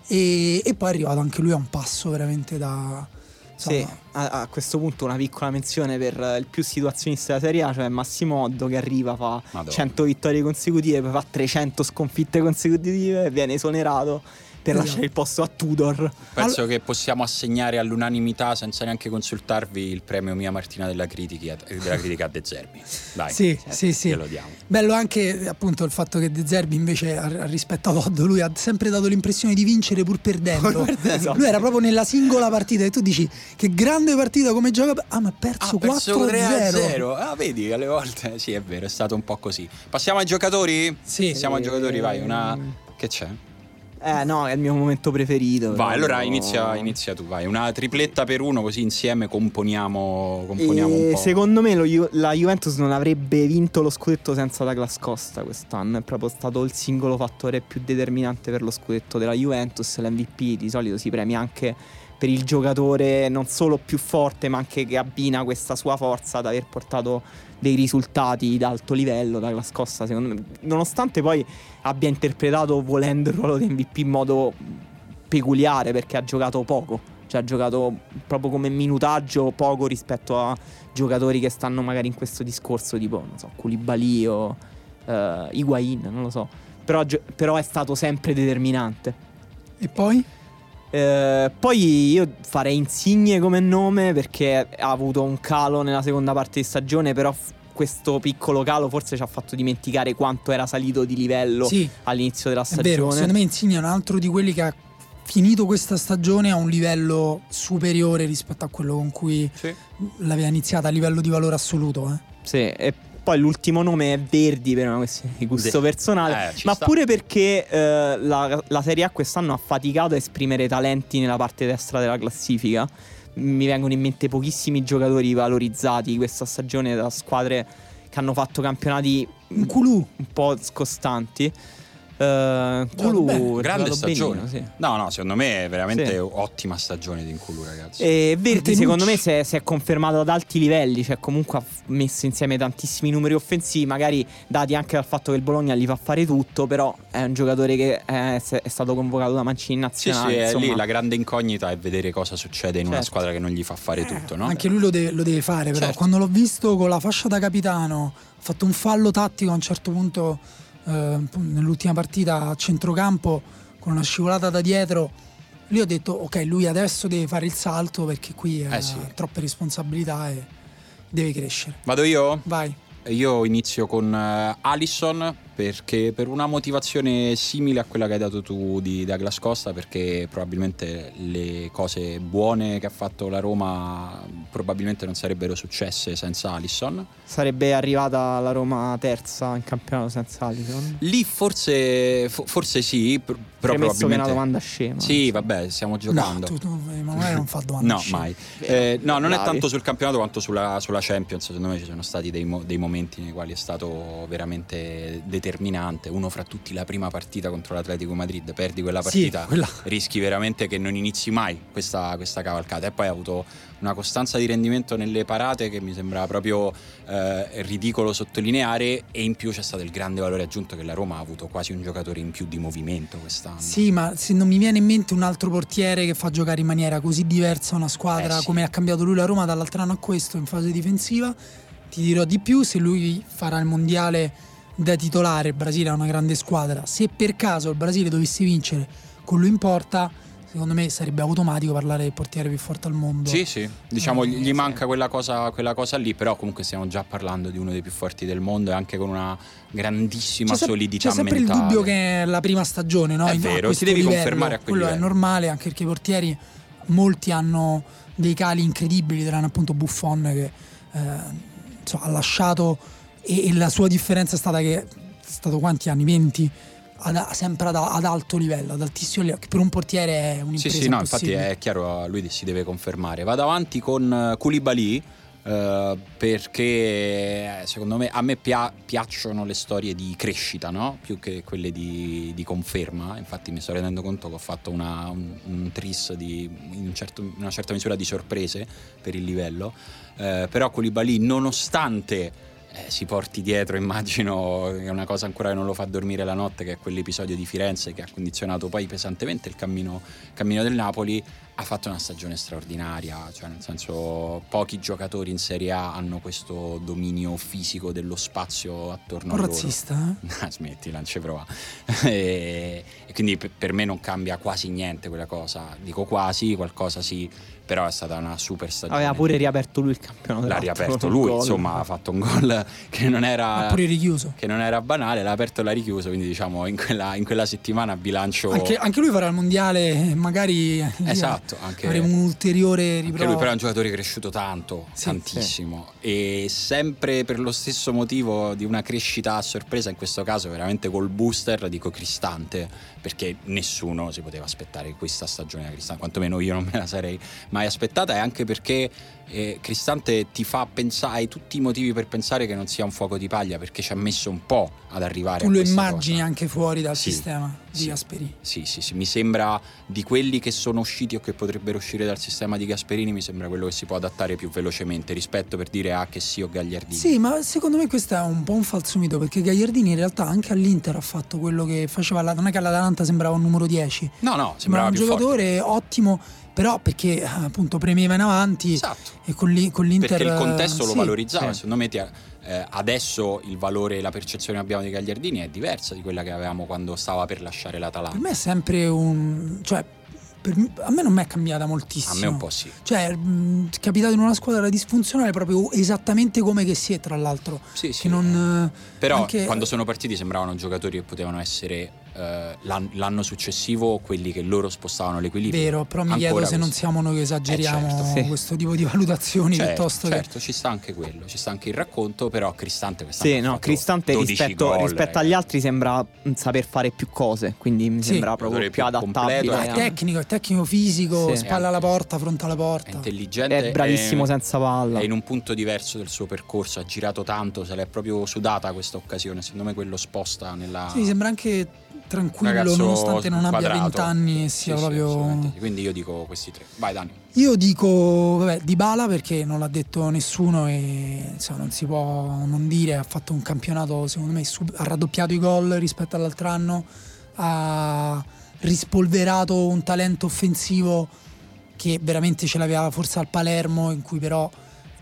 E, e poi è arrivato anche lui a un passo veramente da... Sì, a, a questo punto una piccola menzione per il più situazionista della Serie A, cioè Massimo Oddo che arriva, fa Madonna. 100 vittorie consecutive, poi fa 300 sconfitte consecutive e viene esonerato per Esatto. lasciare il posto a Tudor. Penso che possiamo assegnare all'unanimità, senza neanche consultarvi, il premio Mia Martina della critica, della critica a De Zerbi. Dai, Sì, sì, sì. glielo diamo. Bello anche appunto il fatto che De Zerbi invece rispetto a Oddo lui ha sempre dato l'impressione di vincere pur perdendo. Esatto. Lui era proprio nella singola partita e tu dici che grande partita come gioca. Ah, ma ha perso Ha perso 4 3 a 0. 0. Ah, vedi, alle volte sì, è vero, è stato un po' così. Passiamo ai giocatori? Sì. Passiamo ai giocatori, vai. Una. Che c'è? Eh no, è il mio momento preferito. Vai, allora inizia, inizia tu, vai. Una tripletta per uno, così insieme componiamo, componiamo E un po'. secondo me lo la Juventus non avrebbe vinto lo scudetto senza Douglas Costa quest'anno. È proprio stato il singolo fattore più determinante per lo scudetto della Juventus. L'MVP di solito si premia anche per il giocatore non solo più forte, ma anche che abbina questa sua forza ad aver portato dei risultati d'alto livello. Douglas Costa, secondo me, nonostante poi abbia interpretato volendo il ruolo di MVP in modo peculiare perché ha giocato poco, cioè ha giocato proprio come minutaggio poco rispetto a giocatori che stanno magari in questo discorso tipo, non so, Koulibaly o eh, Higuain, non lo so, però, però è stato sempre determinante. E poi? Eh, poi io farei Insigne come nome perché ha avuto un calo nella seconda parte di stagione, però f- questo piccolo calo forse ci ha fatto dimenticare quanto era salito di livello Sì, all'inizio della è stagione. vero. Secondo me Insigne è un altro di quelli che ha finito questa stagione a un livello superiore rispetto a quello con cui Sì. l'aveva iniziata a livello di valore assoluto. Eh. Sì, e poi l'ultimo nome è Verdi per una questione di gusto De- personale, Eh, ma sta. pure perché eh, la, la Serie A quest'anno ha faticato a esprimere talenti nella parte destra della classifica. Mi vengono in mente pochissimi giocatori valorizzati questa stagione da squadre che hanno fatto campionati un po' scostanti. Uh, Kulu Grande stagione. benino, sì. No, no, secondo me è veramente Sì. ottima stagione di Inculu, ragazzi. E Martinucci. secondo me si è, si è confermato ad alti livelli, cioè comunque ha messo insieme tantissimi numeri offensivi, magari dati anche dal fatto che il Bologna gli fa fare tutto, però è un giocatore che è, è stato convocato da Mancini in Sì, nazionale. sì, è insomma. lì la grande incognita è vedere cosa succede in una Certo. squadra che non gli fa fare tutto, no? Anche lui lo deve, lo deve fare, però Certo. quando l'ho visto con la fascia da capitano, ha fatto un fallo tattico a un certo punto eh, nell'ultima partita a centrocampo con una scivolata da dietro. Lì ho detto, ok, lui adesso deve fare il salto perché qui ha Eh sì. troppe responsabilità e deve crescere. Vado io? Vai. Io inizio con uh, Allison perché per una motivazione simile a quella che hai dato tu di Douglas Costa perché probabilmente le cose buone che ha fatto la Roma probabilmente non sarebbero successe senza Allison. Sarebbe arrivata la Roma terza in campionato senza Allison. Lì forse forse sì però probabilmente che è una domanda scema sì vabbè stiamo giocando. No, tu, tu, Emanuele non fa domande no scema. mai. Eh, no non è tanto sul campionato quanto sulla, sulla Champions secondo me ci sono stati dei, mo- dei momenti nei quali è stato veramente determinante. Determinante, uno fra tutti la prima partita contro l'Atletico Madrid, perdi quella partita, sì, quella... rischi veramente che non inizi mai questa, questa, cavalcata. E poi ha avuto una costanza di rendimento nelle parate che mi sembra proprio eh, ridicolo sottolineare. E in più c'è stato il grande valore aggiunto che la Roma ha avuto quasi un giocatore in più di movimento quest'anno. Sì, ma se non mi viene in mente un altro portiere che fa giocare in maniera così diversa una squadra eh sì. come ha cambiato lui la Roma dall'altro anno a questo in fase difensiva, ti dirò di più, se lui farà il mondiale da titolare, il Brasile è una grande squadra. Se per caso il Brasile dovesse vincere con lui in porta, secondo me sarebbe automatico parlare del portiere più forte al mondo. Sì, sì, diciamo eh, gli sì. manca quella cosa, quella cosa, lì, però comunque stiamo già parlando di uno dei più forti del mondo e anche con una grandissima c'è solidità c'è sempre mentale. il dubbio che è la prima stagione, no? È vero, si devi livello, confermare a quel quello livello. è normale, anche perché i portieri molti hanno dei cali incredibili, tranne appunto Buffon che eh, insomma, ha lasciato e, e la sua differenza è stata che stato quanti anni? 20? Ad, sempre ad, ad, alto livello, ad altissimo livello, che per un portiere è un'impresa Sì, sì, no, infatti è chiaro, lui si deve confermare. Vado avanti con Koulibaly, Uh, perché secondo me a me pia- piacciono le storie di crescita no? più che quelle di, di, conferma infatti mi sto rendendo conto che ho fatto una, un, un, tris di in, un certo, una certa misura di sorprese per il livello uh, però Koulibaly nonostante eh, si porti dietro, immagino, è una cosa ancora che non lo fa dormire la notte, che è quell'episodio di Firenze che ha condizionato poi pesantemente il cammino, cammino del Napoli, ha fatto una stagione straordinaria, cioè nel senso pochi giocatori in Serie A hanno questo dominio fisico dello spazio attorno Un a loro. razzista? Eh? Smetti, non ci prova. e, e, quindi per, per me non cambia quasi niente quella cosa, dico quasi, qualcosa sì, però è stata una super stagione. Aveva pure riaperto lui il campionato. L'ha riaperto lui, gol. insomma, ha fatto un gol che non era. Pure richiuso. Che non era banale, l'ha aperto e l'ha richiuso. Quindi, diciamo, in quella, in quella settimana bilancio. Anche, anche, lui farà il mondiale, magari. Esatto, anche. Avremo un ulteriore riprova. Anche lui, però, è un giocatore cresciuto tanto, sì, tantissimo. Sì. E sempre per lo stesso motivo di una crescita a sorpresa, in questo caso, veramente col booster, dico Cristante. Perché nessuno si poteva aspettare questa stagione da Cristante, quantomeno io non me la sarei mai aspettata. E anche perché eh, Cristante ti fa pensare, hai tutti i motivi per pensare che non sia un fuoco di paglia perché ci ha messo un po' ad arrivare tu a lo immagini cosa. anche fuori dal sì, sistema di sì, Gasperini? Sì, sì, sì, mi sembra di quelli che sono usciti o che potrebbero uscire dal sistema di Gasperini mi sembra quello che si può adattare più velocemente rispetto per dire ah che sì o Gagliardini. Sì ma secondo me questo è un po' un falso mito perché Gagliardini in realtà anche all'Inter ha fatto quello che faceva non è che all'Atalanta sembrava un numero 10 no no sembrava, sembrava un giocatore forte. ottimo però perché appunto premeva in avanti esatto. e con, li, con l'Inter perché il contesto sì, lo valorizzava sì. secondo me ti eh, adesso il valore e la percezione che abbiamo di Gagliardini è diversa di quella che avevamo quando stava per lasciare l'Atalanta per me è sempre un cioè per, a me non mi è cambiata moltissimo a me un po' sì cioè mh, è capitato in una squadra disfunzionale proprio esattamente come che si è tra l'altro sì, sì. non, però anche... quando sono partiti sembravano giocatori che potevano essere Uh, l'anno successivo quelli che loro spostavano l'equilibrio. Vero, però mi chiedo se non siamo noi che esageriamo eh certo, sì. questo tipo di valutazioni certo, piuttosto certo, che... ci sta anche quello, ci sta anche il racconto, però Cristante Sì, no, Cristante rispetto, gol, rispetto agli altri sembra saper fare più cose, quindi mi sì. sembra proprio più, più adattabile. È tecnico, è tecnico fisico, sì. spalla alla porta, fronte alla porta. È intelligente, è bravissimo è, senza palla. È in un punto diverso del suo percorso, ha girato tanto, se l'è proprio sudata questa occasione, secondo me quello sposta nella Sì, sembra anche tranquillo Ragazzo nonostante non abbia quadrato. 20 anni e sia sì, proprio sì, quindi io dico questi tre. Vai Dani. Io dico vabbè Di Bala perché non l'ha detto nessuno e insomma, non si può non dire. Ha fatto un campionato secondo me sub- ha raddoppiato i gol rispetto all'altro anno ha rispolverato un talento offensivo che veramente ce l'aveva forse al Palermo in cui però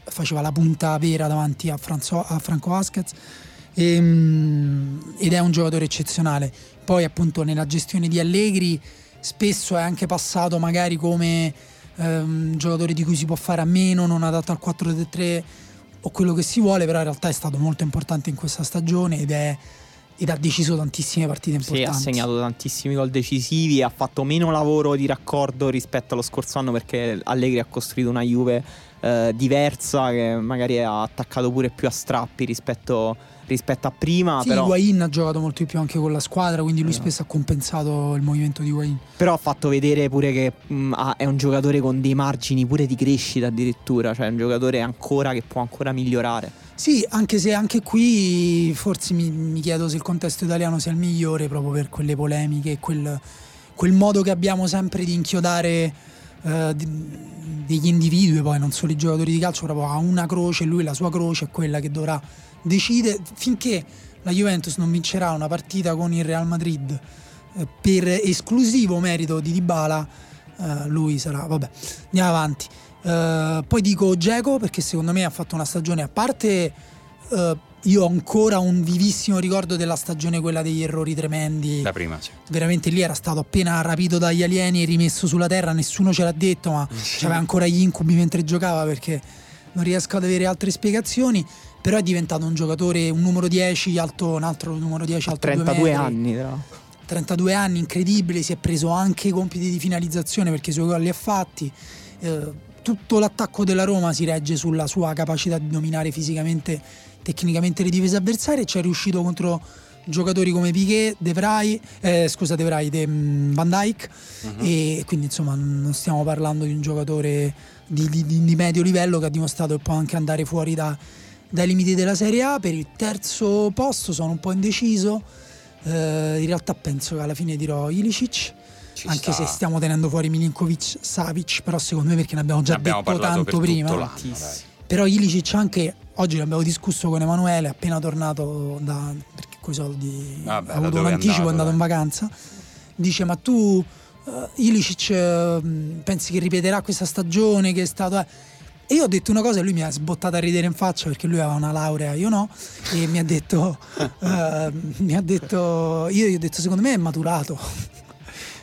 faceva la punta vera davanti a, Franzo- a Franco Vasquez e, ed è un giocatore eccezionale poi appunto nella gestione di Allegri spesso è anche passato magari come um, giocatore di cui si può fare a meno, non adatto al 4-3-3, o quello che si vuole, però in realtà è stato molto importante in questa stagione ed è ed ha deciso tantissime partite importanti. Sì, ha segnato tantissimi gol decisivi, ha fatto meno lavoro di raccordo rispetto allo scorso anno perché Allegri ha costruito una Juve eh, diversa che magari ha attaccato pure più a strappi rispetto, rispetto a prima. Sì, però... Higuain ha giocato molto di più anche con la squadra, quindi lui spesso ha compensato il movimento di Higuain. Però ha fatto vedere pure che mh, è un giocatore con dei margini pure di crescita addirittura, cioè un giocatore ancora che può ancora migliorare. Sì, anche se anche qui forse mi, mi, chiedo se il contesto italiano sia il migliore proprio per quelle polemiche, quel, quel modo che abbiamo sempre di inchiodare eh, degli individui, poi non solo i giocatori di calcio, proprio a una croce, lui la sua croce è quella che dovrà decidere finché la Juventus non vincerà una partita con il Real Madrid eh, per esclusivo merito di Dybala, eh, lui sarà, vabbè, andiamo avanti. Uh, poi dico Geco perché secondo me ha fatto una stagione a parte. Uh, io ho ancora un vivissimo ricordo della stagione quella degli errori tremendi. La prima, sì. Veramente lì era stato appena rapito dagli alieni e rimesso sulla terra, nessuno ce l'ha detto, ma sì. aveva ancora gli incubi mentre giocava perché non riesco ad avere altre spiegazioni. Però è diventato un giocatore, un numero 10 alto, un altro numero 10 alto 32 anni, però. 32 anni, incredibile, si è preso anche i compiti di finalizzazione perché i suoi gol li ha fatti. Eh, tutto l'attacco della Roma si regge sulla sua capacità di dominare fisicamente, tecnicamente le difese avversarie e ci è riuscito contro giocatori come Piquet, De Vrij, eh, scusa De Vrij, De mm, Van Dyke uh-huh. e quindi insomma non stiamo parlando di un giocatore di, di, di, medio livello che ha dimostrato che può anche andare fuori da, dai limiti della Serie A. Per il terzo posto sono un po' indeciso, eh, in realtà penso che alla fine dirò Ilicic ci anche sta. se stiamo tenendo fuori Milinkovic Savic, però secondo me perché ne abbiamo già ne abbiamo detto tanto prima. Però Ilicic anche oggi l'abbiamo discusso con Emanuele, appena tornato da perché coi soldi Vabbè, ha avuto un anticipo, è andato, in vacanza. Dice: "Ma tu uh, Ilicic uh, pensi che ripeterà questa stagione che è stato eh? E io ho detto una cosa e lui mi ha sbottato a ridere in faccia perché lui aveva una laurea, io no, e mi ha detto, uh, mi ha detto, io gli ho detto secondo me è maturato.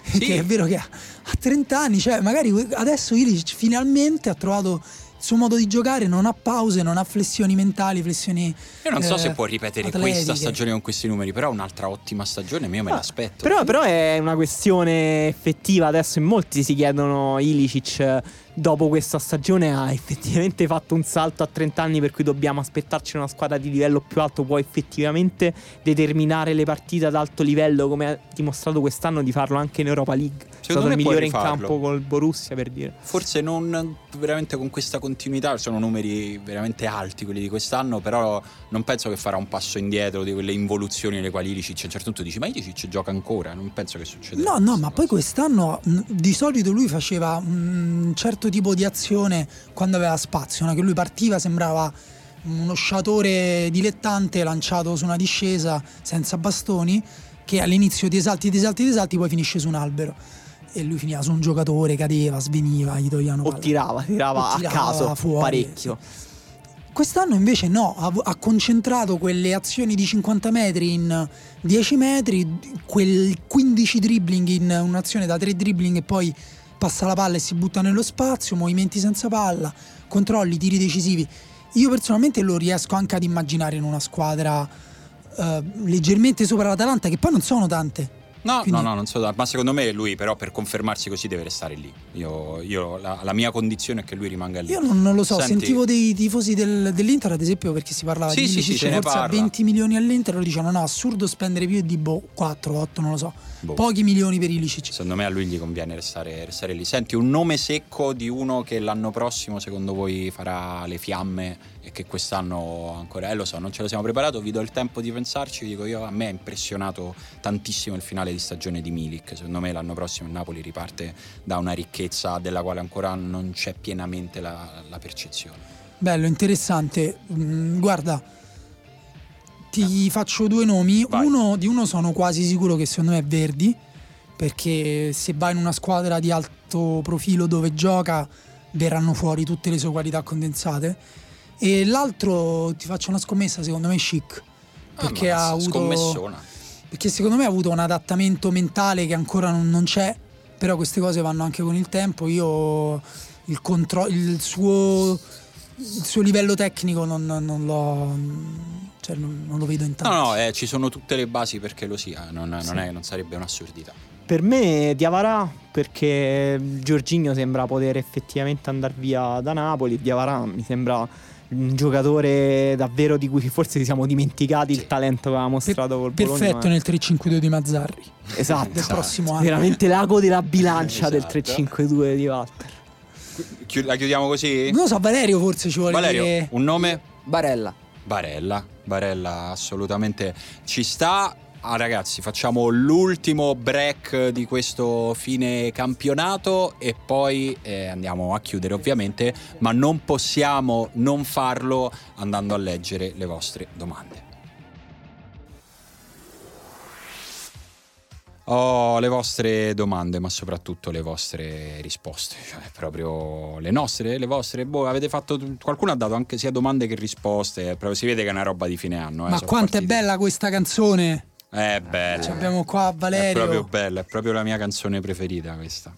Sì. che è vero che ha, ha 30 anni, cioè magari adesso Ilicic finalmente ha trovato il suo modo di giocare non ha pause, non ha flessioni mentali, flessioni. Io non eh, so se può ripetere atletiche. questa stagione con questi numeri, però un'altra ottima stagione io me ah, l'aspetto. Però, però, è una questione effettiva. Adesso in molti si chiedono Ilicic dopo questa stagione ha effettivamente fatto un salto a 30 anni per cui dobbiamo aspettarci una squadra di livello più alto, può effettivamente determinare le partite ad alto livello come ha dimostrato quest'anno di farlo anche in Europa League. Secondo è stato il migliore in campo col Borussia per dire. Forse non veramente con questa continuità, sono numeri veramente alti quelli di quest'anno, però non penso che farà un passo indietro di quelle involuzioni nelle quali Ilicic a un certo punto dici ma Ilicic gioca ancora, non penso che succeda. No, no, ma poi quest'anno di solito lui faceva un certo certo tipo di azione quando aveva spazio, no? che lui partiva, sembrava uno sciatore dilettante lanciato su una discesa senza bastoni, che all'inizio ti esalti, ti esalti, ti esalti, poi finisce su un albero. E lui finiva su un giocatore, cadeva, sveniva, gli togliano O tirava, tirava, o tirava a caso fuori, parecchio. Sì. Quest'anno invece no, ha, ha, concentrato quelle azioni di 50 metri in 10 metri, quel 15 dribbling in un'azione da 3 dribbling e poi passa la palla e si butta nello spazio, movimenti senza palla, controlli, tiri decisivi. Io personalmente lo riesco anche ad immaginare in una squadra eh, leggermente sopra l'Atalanta, che poi non sono tante. No, Quindi... no, no, non so, ma secondo me lui però per confermarsi così deve restare lì. Io, io la, la, mia condizione è che lui rimanga lì. Io non, non lo so, Senti... sentivo dei tifosi del, dell'Inter ad esempio perché si parlava sì, di sì, sì, forse a 20 milioni all'Inter, lo dicevano no, assurdo spendere più di boh, 4, 8, non lo so. Boh. Pochi milioni per Ilicic. Secondo me a lui gli conviene restare, restare lì. Senti, un nome secco di uno che l'anno prossimo secondo voi farà le fiamme e che quest'anno ancora, eh lo so, non ce lo siamo preparato, vi do il tempo di pensarci, vi dico io, a me ha impressionato tantissimo il finale di stagione di Milik, secondo me l'anno prossimo il Napoli riparte da una ricchezza della quale ancora non c'è pienamente la, la percezione. Bello, interessante, mm, guarda, ti faccio due nomi, uno, di uno sono quasi sicuro che secondo me è Verdi, perché se va in una squadra di alto profilo dove gioca verranno fuori tutte le sue qualità condensate e l'altro ti faccio una scommessa, secondo me chic. Perché ah, ha avuto. Perché secondo me ha avuto un adattamento mentale che ancora non, non c'è. Però queste cose vanno anche con il tempo. Io il, contro- il suo il suo livello tecnico non, non lo, cioè, non, non, lo vedo in tanto. No, no, eh, ci sono tutte le basi perché lo sia, non, sì. non, è, non sarebbe un'assurdità. Per me Diavarà perché Giorginio sembra poter effettivamente andare via da Napoli, Diavarà mi sembra un giocatore davvero di cui forse ci siamo dimenticati sì. il talento che aveva mostrato col Bologna. Perfetto nel 3-5-2 di Mazzarri. Esatto. del esatto. prossimo anno. Veramente l'ago della bilancia esatto. del 3-5-2 di Walter. La chiudiamo così? Non lo so, Valerio forse ci vuole Valerio, dire... un nome? Barella. Barella, Barella assolutamente ci sta. Ah, ragazzi, facciamo l'ultimo break di questo fine campionato e poi eh, andiamo a chiudere ovviamente, ma non possiamo non farlo andando a leggere le vostre domande. Ho le vostre domande, ma soprattutto le vostre risposte, cioè proprio le nostre, le vostre. Boh, avete fatto. Qualcuno ha dato anche sia domande che risposte. Proprio si vede che è una roba di fine anno. Eh, ma quanto è bella questa canzone! È bella. Ci abbiamo qua Valerio. È proprio bella, è proprio la mia canzone preferita questa.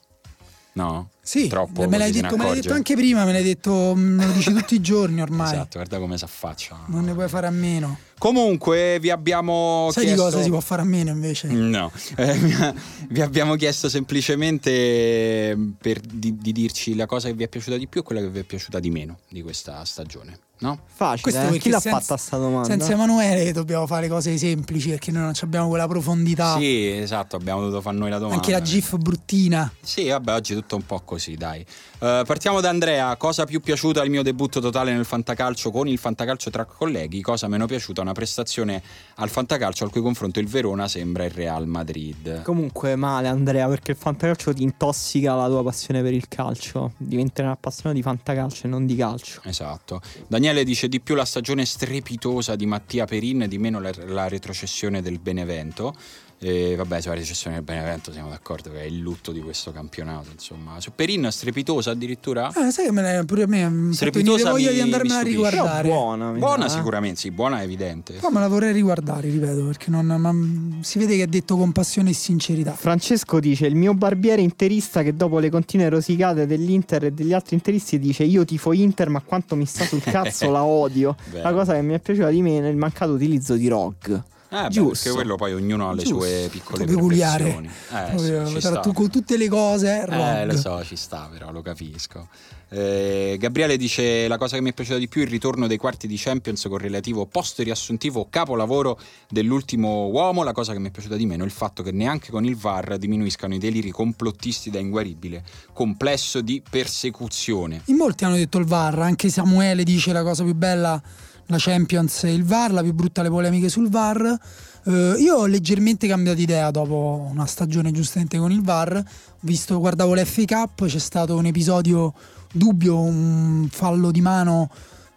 No? Sì, Troppo me l'hai, detto, me l'hai detto anche prima, me l'hai detto, me lo dici tutti i giorni ormai. Esatto, guarda come si affaccia. Non ne puoi fare a meno. Comunque vi abbiamo Sai chiesto... di cosa si può fare a meno invece? No, eh, vi abbiamo chiesto semplicemente per, di, di, dirci la cosa che vi è piaciuta di più e quella che vi è piaciuta di meno di questa stagione. No? Facile, eh? chi l'ha senza, fatta sta domanda? Senza Emanuele dobbiamo fare cose semplici perché noi non abbiamo quella profondità. Sì, esatto, abbiamo dovuto fare noi la domanda. Anche la GIF bruttina. Sì, vabbè, oggi è tutto un po' così, dai. Uh, partiamo da Andrea, cosa più piaciuta al mio debutto totale nel fantacalcio con il fantacalcio tra colleghi, cosa meno piaciuta una prestazione al fantacalcio al cui confronto il Verona sembra il Real Madrid. Comunque male Andrea perché il fantacalcio ti intossica la tua passione per il calcio, diventi una passione di fantacalcio e non di calcio. Esatto. Daniele dice di più la stagione strepitosa di Mattia Perin, di meno la, la retrocessione del Benevento. E vabbè, sulla recessione del Benevento siamo d'accordo che è il lutto di questo campionato. Insomma, su Perin strepitosa addirittura. Ah, sai che me ne, pure a me strepitosa voglia di andarmela a riguardare. buona, buona eh. sicuramente, sì, buona è evidente. Poi me la vorrei riguardare, ripeto, perché non, ma, si vede che è detto con passione e sincerità. Francesco dice: Il mio barbiere interista che dopo le continue rosicate dell'Inter e degli altri interisti dice: Io tifo Inter, ma quanto mi sta sul cazzo, la odio. la cosa che mi è piaciuta di meno è il mancato utilizzo di ROG. Eh, Giusto. perché quello poi ognuno ha le Giusto. sue piccole peculiare. Eh, Proprio, sì, tu, con tutte le cose, eh, lo so, ci sta, però lo capisco. Eh, Gabriele dice: La cosa che mi è piaciuta di più è il ritorno dei quarti di Champions con relativo post riassuntivo capolavoro dell'ultimo uomo. La cosa che mi è piaciuta di meno è il fatto che neanche con il VAR diminuiscano i deliri complottisti da inguaribile complesso di persecuzione. In molti hanno detto il VAR, anche Samuele dice la cosa più bella la Champions e il VAR, la più brutta le polemiche sul VAR. Uh, io ho leggermente cambiato idea dopo una stagione giustamente con il VAR, visto guardavo l'FA Cup, c'è stato un episodio dubbio, un fallo di mano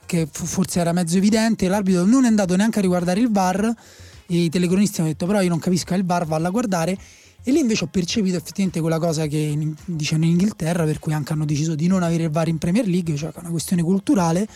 che forse era mezzo evidente, l'arbitro non è andato neanche a riguardare il VAR i telecronisti hanno detto però io non capisco il VAR, valla a guardare. E lì invece ho percepito effettivamente quella cosa che in, dicevano in Inghilterra, per cui anche hanno deciso di non avere il VAR in Premier League, cioè una questione culturale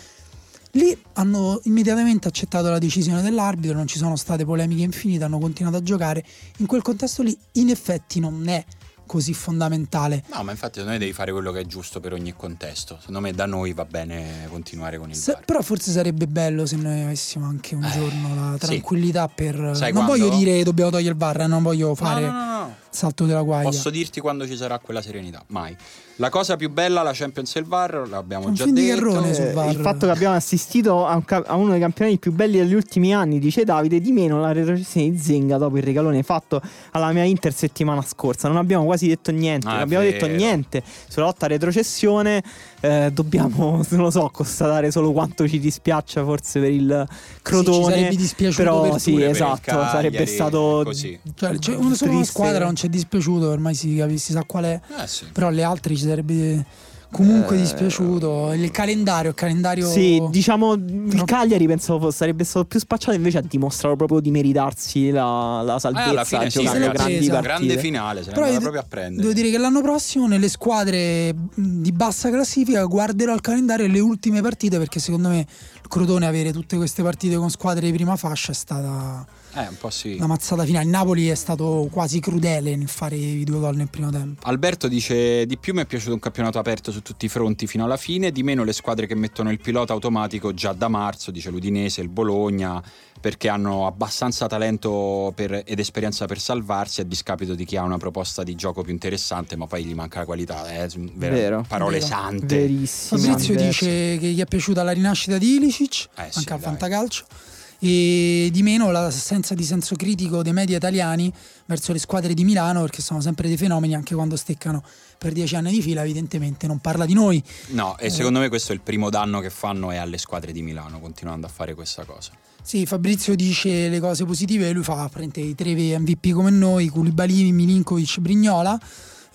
Lì hanno immediatamente accettato la decisione dell'arbitro, non ci sono state polemiche infinite, hanno continuato a giocare. In quel contesto lì, in effetti, non è così fondamentale. No, ma infatti me devi fare quello che è giusto per ogni contesto. Secondo me da noi va bene continuare con il se, Però forse sarebbe bello se noi avessimo anche un eh, giorno la tranquillità sì. per... Sai non quando? voglio dire dobbiamo togliere il bar, non voglio fare no, no, no, salto della guaglia. Posso dirti quando ci sarà quella serenità? Mai. La cosa più bella, la Champions e il VAR, l'abbiamo già detto. Eh, il fatto che abbiamo assistito a, un, a, uno dei campionati più belli degli ultimi anni, dice Davide, di meno la retrocessione di Zenga dopo il regalone fatto alla mia Inter settimana scorsa. Non abbiamo quasi detto niente, ah, non abbiamo vero. detto niente sulla lotta a retrocessione. Eh, dobbiamo, non lo so, constatare solo quanto ci dispiaccia forse per il Crotone. Sì, ci sarebbe dispiaciuto però per sì, esatto, Cagliari, sarebbe stato così. Cioè, cioè, una squadra non ci è dispiaciuto, ormai si, si sa qual è. Eh, sì. Però le altre ci sarebbe comunque eh, dispiaciuto. Il calendario, il calendario. Sì, diciamo il Cagliari pensavo sarebbe stato più spacciato, invece ha dimostrato proprio di meritarsi la, la salvezza. Eh, alla fine sì, grandi grande finale, se Però proprio a prendere. Devo dire che l'anno prossimo nelle squadre di bassa classifica guarderò al calendario le ultime partite perché secondo me il Crotone avere tutte queste partite con squadre di prima fascia è stata Eh, un po' sì. la mazzata finale. Il Napoli è stato quasi crudele nel fare i due gol nel primo tempo. Alberto dice di più mi è piaciuto un campionato aperto su tutti i fronti fino alla fine, di meno le squadre che mettono il pilota automatico già da marzo, dice l'Udinese, il Bologna, perché hanno abbastanza talento per- ed esperienza per salvarsi a discapito di chi ha una proposta di gioco più interessante, ma poi gli manca la qualità. Eh, s- ver- Vero. Parole Vero. sante. Verissimo. Fabrizio dice che gli è piaciuta la rinascita di Ilicic, Eh sì, anche al dai. E di meno l'assenza di senso critico dei media italiani verso le squadre di Milano, perché sono sempre dei fenomeni anche quando steccano per dieci anni di fila, evidentemente non parla di noi. No, e secondo me questo è il primo danno che fanno è alle squadre di Milano, continuando a fare questa cosa. Sì, Fabrizio dice le cose positive, lui fa prende i tre MVP come noi, Koulibaly, Milinkovic, Brignola.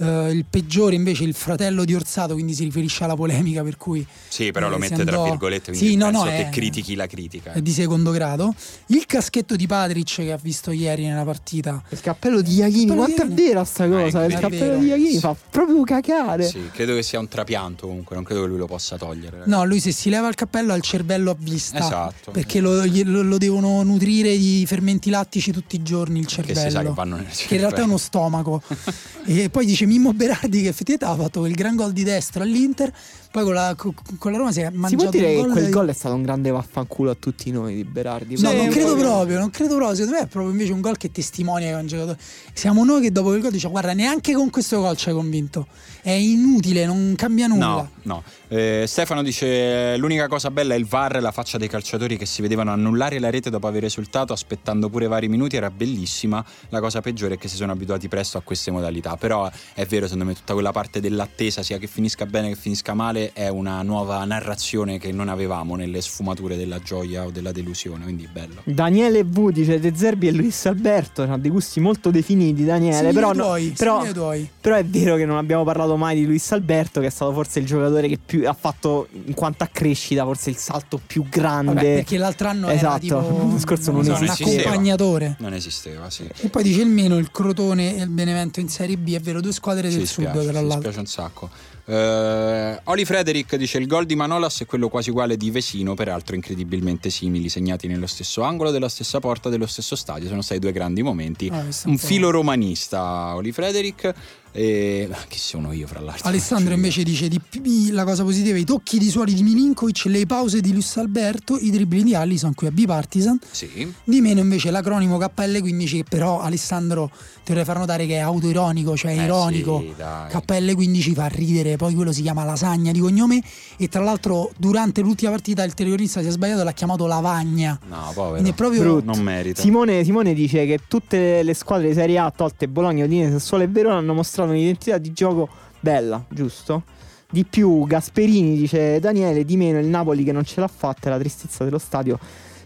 Eh, il peggiore invece è il fratello di Orsato, quindi si riferisce alla polemica per cui Sì, però Eh, lo mette tra andò- virgolette, quindi Sì, no, penso no, che è- critichi la critica. è di secondo grado. Il caschetto di Patric che ha visto ieri nella partita. Il cappello di Iachini, Cappello quanto è vera sta cosa? il cappello di vero. Iachini fa proprio cacare. Sì, credo che sia un trapianto comunque, non credo che lui lo possa togliere. ragazzi. No, lui se si leva il cappello ha il cervello a vista. Esatto. Perché lo, lo- lo devono nutrire di fermenti lattici tutti i giorni il Che cervello. si sa che vanno nel che in realtà è uno stomaco. e poi dice Mimmo Berardi che effettivamente ha fatto il gran gol di destra all'Inter, poi con la, co- con la Roma si è Si mangiato può dire che quel gol è stato un grande vaffanculo a tutti noi di Berardi. No, non credo proprio, non credo proprio. Secondo me è proprio invece un gol che testimonia che è un giocatore. Siamo noi che dopo quel gol diciamo: Guarda, neanche con questo gol ci hai convinto. È inutile, non cambia nulla. No, no. Eh, Stefano dice: L'unica cosa bella è il VAR e la faccia dei calciatori che si vedevano annullare la rete dopo aver esultato, aspettando pure vari minuti. Era bellissima. La cosa peggiore è che si sono abituati presto a queste modalità. Però è vero, secondo me, tutta quella parte dell'attesa, sia che finisca bene che finisca male, è una nuova narrazione che non avevamo nelle sfumature della gioia o della delusione. Quindi bello. Daniele V dice De Zerbi e Luis Alberto hanno dei gusti molto definiti Daniele Simili però, no- tuoi, però, tuoi. però è vero che non abbiamo parlato mai di Luis Alberto che è stato forse il giocatore che più ha fatto in quanto a crescita forse il salto più grande Vabbè, perché l'altro anno era Esatto, tipo l'anno scorso non so, un esisteva. accompagnatore. Non esisteva, sì. E poi dice il meno il Crotone e il Benevento in Serie B, è vero, due squadre del Ci sud, spiace, tra l'altro. spiace un sacco. Eh, Oli Frederick dice il gol di Manolas è quello quasi uguale di Vesino, peraltro incredibilmente simili, segnati nello stesso angolo della stessa porta dello stesso stadio. Sono stati due grandi momenti. Ah, un filo romanista, Oli Frederick. E chi sono io, fra l'altro? Alessandro invece dice di più la cosa positiva i tocchi di suoli di Milinkovic, le pause di Luis Alberto, i dribbling di Allison qui a B-Partisan. Sì. Di meno invece l'acronimo KL15 che però Alessandro ti vorrei far notare che è autoironico, cioè Eh ironico. sì, dai. KL15 fa ridere, poi quello si chiama lasagna di cognome e tra l'altro durante l'ultima partita il terrorista si è sbagliato e l'ha chiamato lavagna. No, povero. Quindi è proprio Brutto. Non merita. Simone, Simone dice che tutte le squadre di Serie A, tolte Bologna, Udinese, Sassuolo e Verona, hanno mostrato un'identità di gioco bella, giusto? Di più Gasperini, dice Daniele, di meno il Napoli che non ce l'ha fatta e la tristezza dello stadio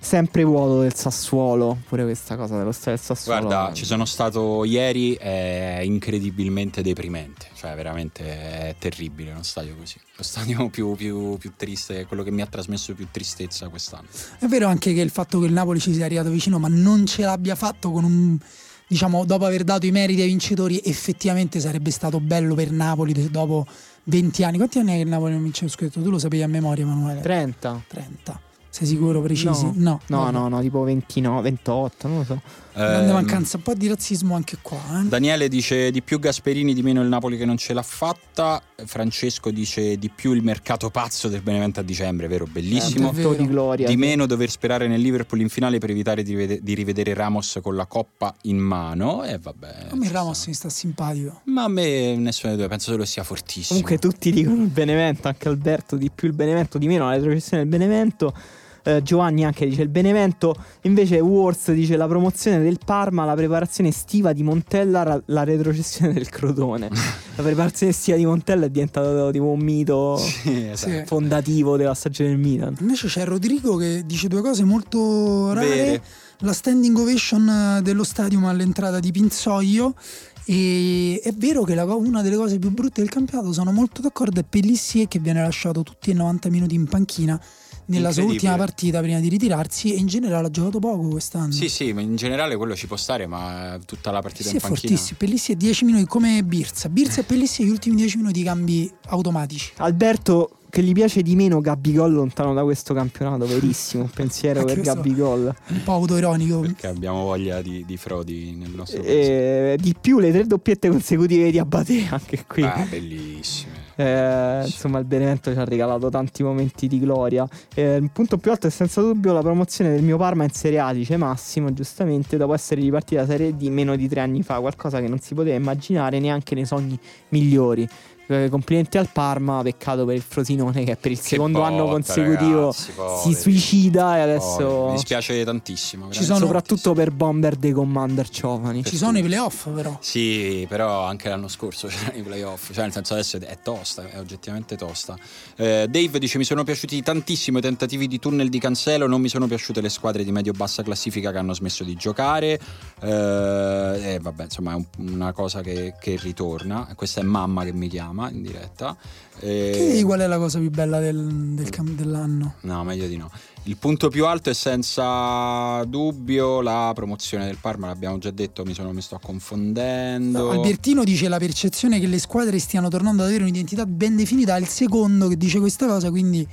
sempre vuoto del Sassuolo. Pure questa cosa dello stadio del Sassuolo. Guarda, ci sono stato ieri, è incredibilmente deprimente, cioè veramente è terribile uno stadio così. Lo stadio più, più- più triste, quello che mi ha trasmesso più tristezza quest'anno. È vero anche che il fatto che il Napoli ci sia arrivato vicino, ma non ce l'abbia fatto con un. Diciamo, dopo aver dato i meriti ai vincitori, effettivamente sarebbe stato bello per Napoli dopo 20 anni. Quanti anni è che il Napoli non vince lo scudetto? Tu lo sapevi a memoria, Emanuele? 30. 30. Sei sicuro, precisi? No, no, vabbè. no, no, tipo 29, 28, non lo so. Grande Ehm, mancanza, un po' di razzismo anche qua. Eh? Daniele dice di più Gasperini, di meno il Napoli che non ce l'ha fatta. Francesco dice di più il mercato pazzo del Benevento a dicembre, vero? Bellissimo. Eh, vero. di gloria. Di meno dover sperare nel Liverpool in finale per evitare di, vede- di rivedere Ramos con la coppa in mano. E vabbè. A me ci Ramos sta. mi sta simpatico. Ma a me nessuno dei due, penso solo sia fortissimo. Comunque tutti dicono il Benevento, anche Alberto di più il Benevento, di meno la retrocessione del Benevento. Eh, Giovanni anche dice il Benevento, invece Wars dice la promozione del Parma, la preparazione estiva di Montella, ra- la retrocessione del Crotone. la preparazione estiva di Montella è diventato tipo un mito Sì, esatto. Fondativo della stagione del Milan. Invece c'è Rodrigo che dice due cose molto rare. Vere. La standing ovation dello stadium all'entrata di Pinzoglio. E è vero che la una delle cose più brutte del campionato, sono molto d'accordo, è Pellissier che viene lasciato tutti i 90 minuti in panchina nella sua ultima partita prima di ritirarsi e in generale ha giocato poco quest'anno. Sì, sì, ma in generale quello ci può stare, ma tutta la partita Sì, in è panchina. fortissimo. Pellissier 10 minuti come Birza. Birza e Pellissier gli ultimi 10 minuti cambi automatici. Alberto che gli piace di meno Gabigol lontano da questo campionato, verissimo, un pensiero per Gabigol. Un po' autoironico. Perché abbiamo voglia di, di frodi nel nostro paese. E, di più le tre doppiette consecutive di Abate, anche qui. Ah, bellissime. Eh, insomma, il Benevento ci ha regalato tanti momenti di gloria. Eh, il punto più alto è senza dubbio la promozione del mio Parma in Serie A, dice Massimo, giustamente, dopo essere ripartita da Serie D meno di tre anni fa, qualcosa che non si poteva immaginare neanche nei sogni migliori. Eh, complimenti al Parma, peccato per il Frosinone che per il Che secondo anno botta, consecutivo ragazzi, si suicida e poveri. adesso... Mi dispiace tantissimo. Ci sono- Soprattutto per Bomber dei Commander Giovani. Ci sono i playoff però. Sì, però anche l'anno scorso c'erano i playoff, cioè nel senso adesso è tosta, è oggettivamente tosta. Eh, Dave dice mi sono piaciuti tantissimo i tentativi di tunnel di Cancelo, non mi sono piaciute le squadre di medio-bassa classifica che hanno smesso di giocare, eh, e vabbè insomma è un- una cosa che, che ritorna, questa è mamma che mi chiama in diretta. Eh, Chiedi qual è la cosa più bella del, del cam- dell'anno. No, meglio di no. Il punto più alto è senza dubbio la promozione del Parma, l'abbiamo già detto, mi, sono, mi sto confondendo. Albertino dice la percezione che le squadre stiano tornando ad avere un'identità ben definita. È il secondo che dice questa cosa, quindi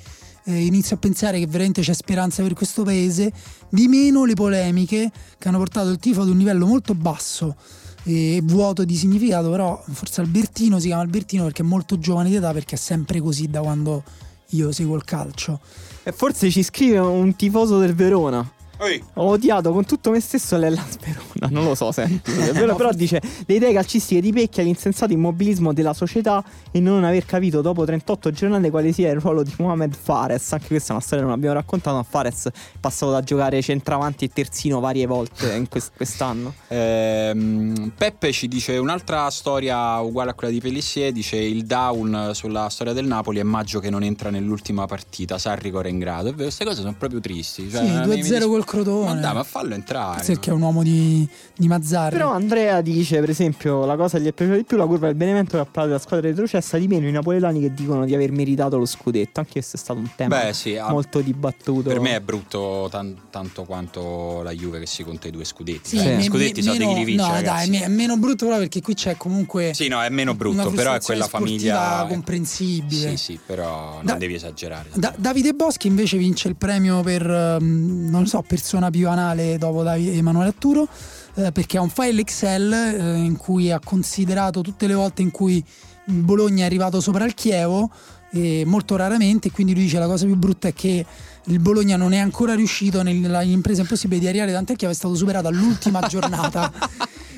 eh, inizio a pensare che veramente c'è speranza per questo paese. Di meno le polemiche che hanno portato il tifo ad un livello molto basso e vuoto di significato, però forse Albertino si chiama Albertino perché è molto giovane di età, perché è sempre così da quando io seguo il calcio. E forse ci scrive un tifoso del Verona. Ehi, Ho odiato con tutto me stesso l'Ellas Verona, non lo so senti, però, però dice le idee calcistiche di Pecchia, l'insensato immobilismo della società e non aver capito dopo 38 giornate quale sia il ruolo di Mohamed Fares, anche questa è una storia che non abbiamo raccontato, ma Fares è passato da giocare centravanti e terzino varie volte in quest- quest'anno. Ehm, Peppe ci dice un'altra storia uguale a quella di Pellissier, dice il down sulla storia del Napoli è Maggio che non entra nell'ultima partita, Sarri ora in grado. È vero, queste cose sono proprio tristi. Cioè, sì, mi- mi 2-0 dis- col Crotone. Ma dai, ma fallo entrare. Perché è un uomo di, di Mazzarri. Però Andrea dice, per esempio, la cosa che gli è piaciuta di più, la curva del Benevento che ha parlato della squadra retrocessa, di meno i napoletani che dicono di aver meritato lo scudetto. Anche questo è stato un tema Beh, sì, ah, molto dibattuto. per me è brutto tan- tanto quanto la Juve che si conta i due scudetti. Sì, Cioè, me- I scudetti sono li vince, No, ragazzi. dai, è meno brutto però perché qui c'è comunque Sì, no, è meno brutto, però è quella famiglia comprensibile. Sì, sì, però non Da- devi esagerare. Da- Davide Boschi invece vince il premio per, ehm, non lo so, persona più anale dopo Emanuele Atturo, eh, perché ha un file Excel eh, in cui ha considerato tutte le volte in cui il Bologna è arrivato sopra il Chievo, e molto raramente, e quindi lui dice la cosa più brutta è che il Bologna non è ancora riuscito nella impresa impossibile di arrivare davanti al Chievo, è stato superato all'ultima giornata.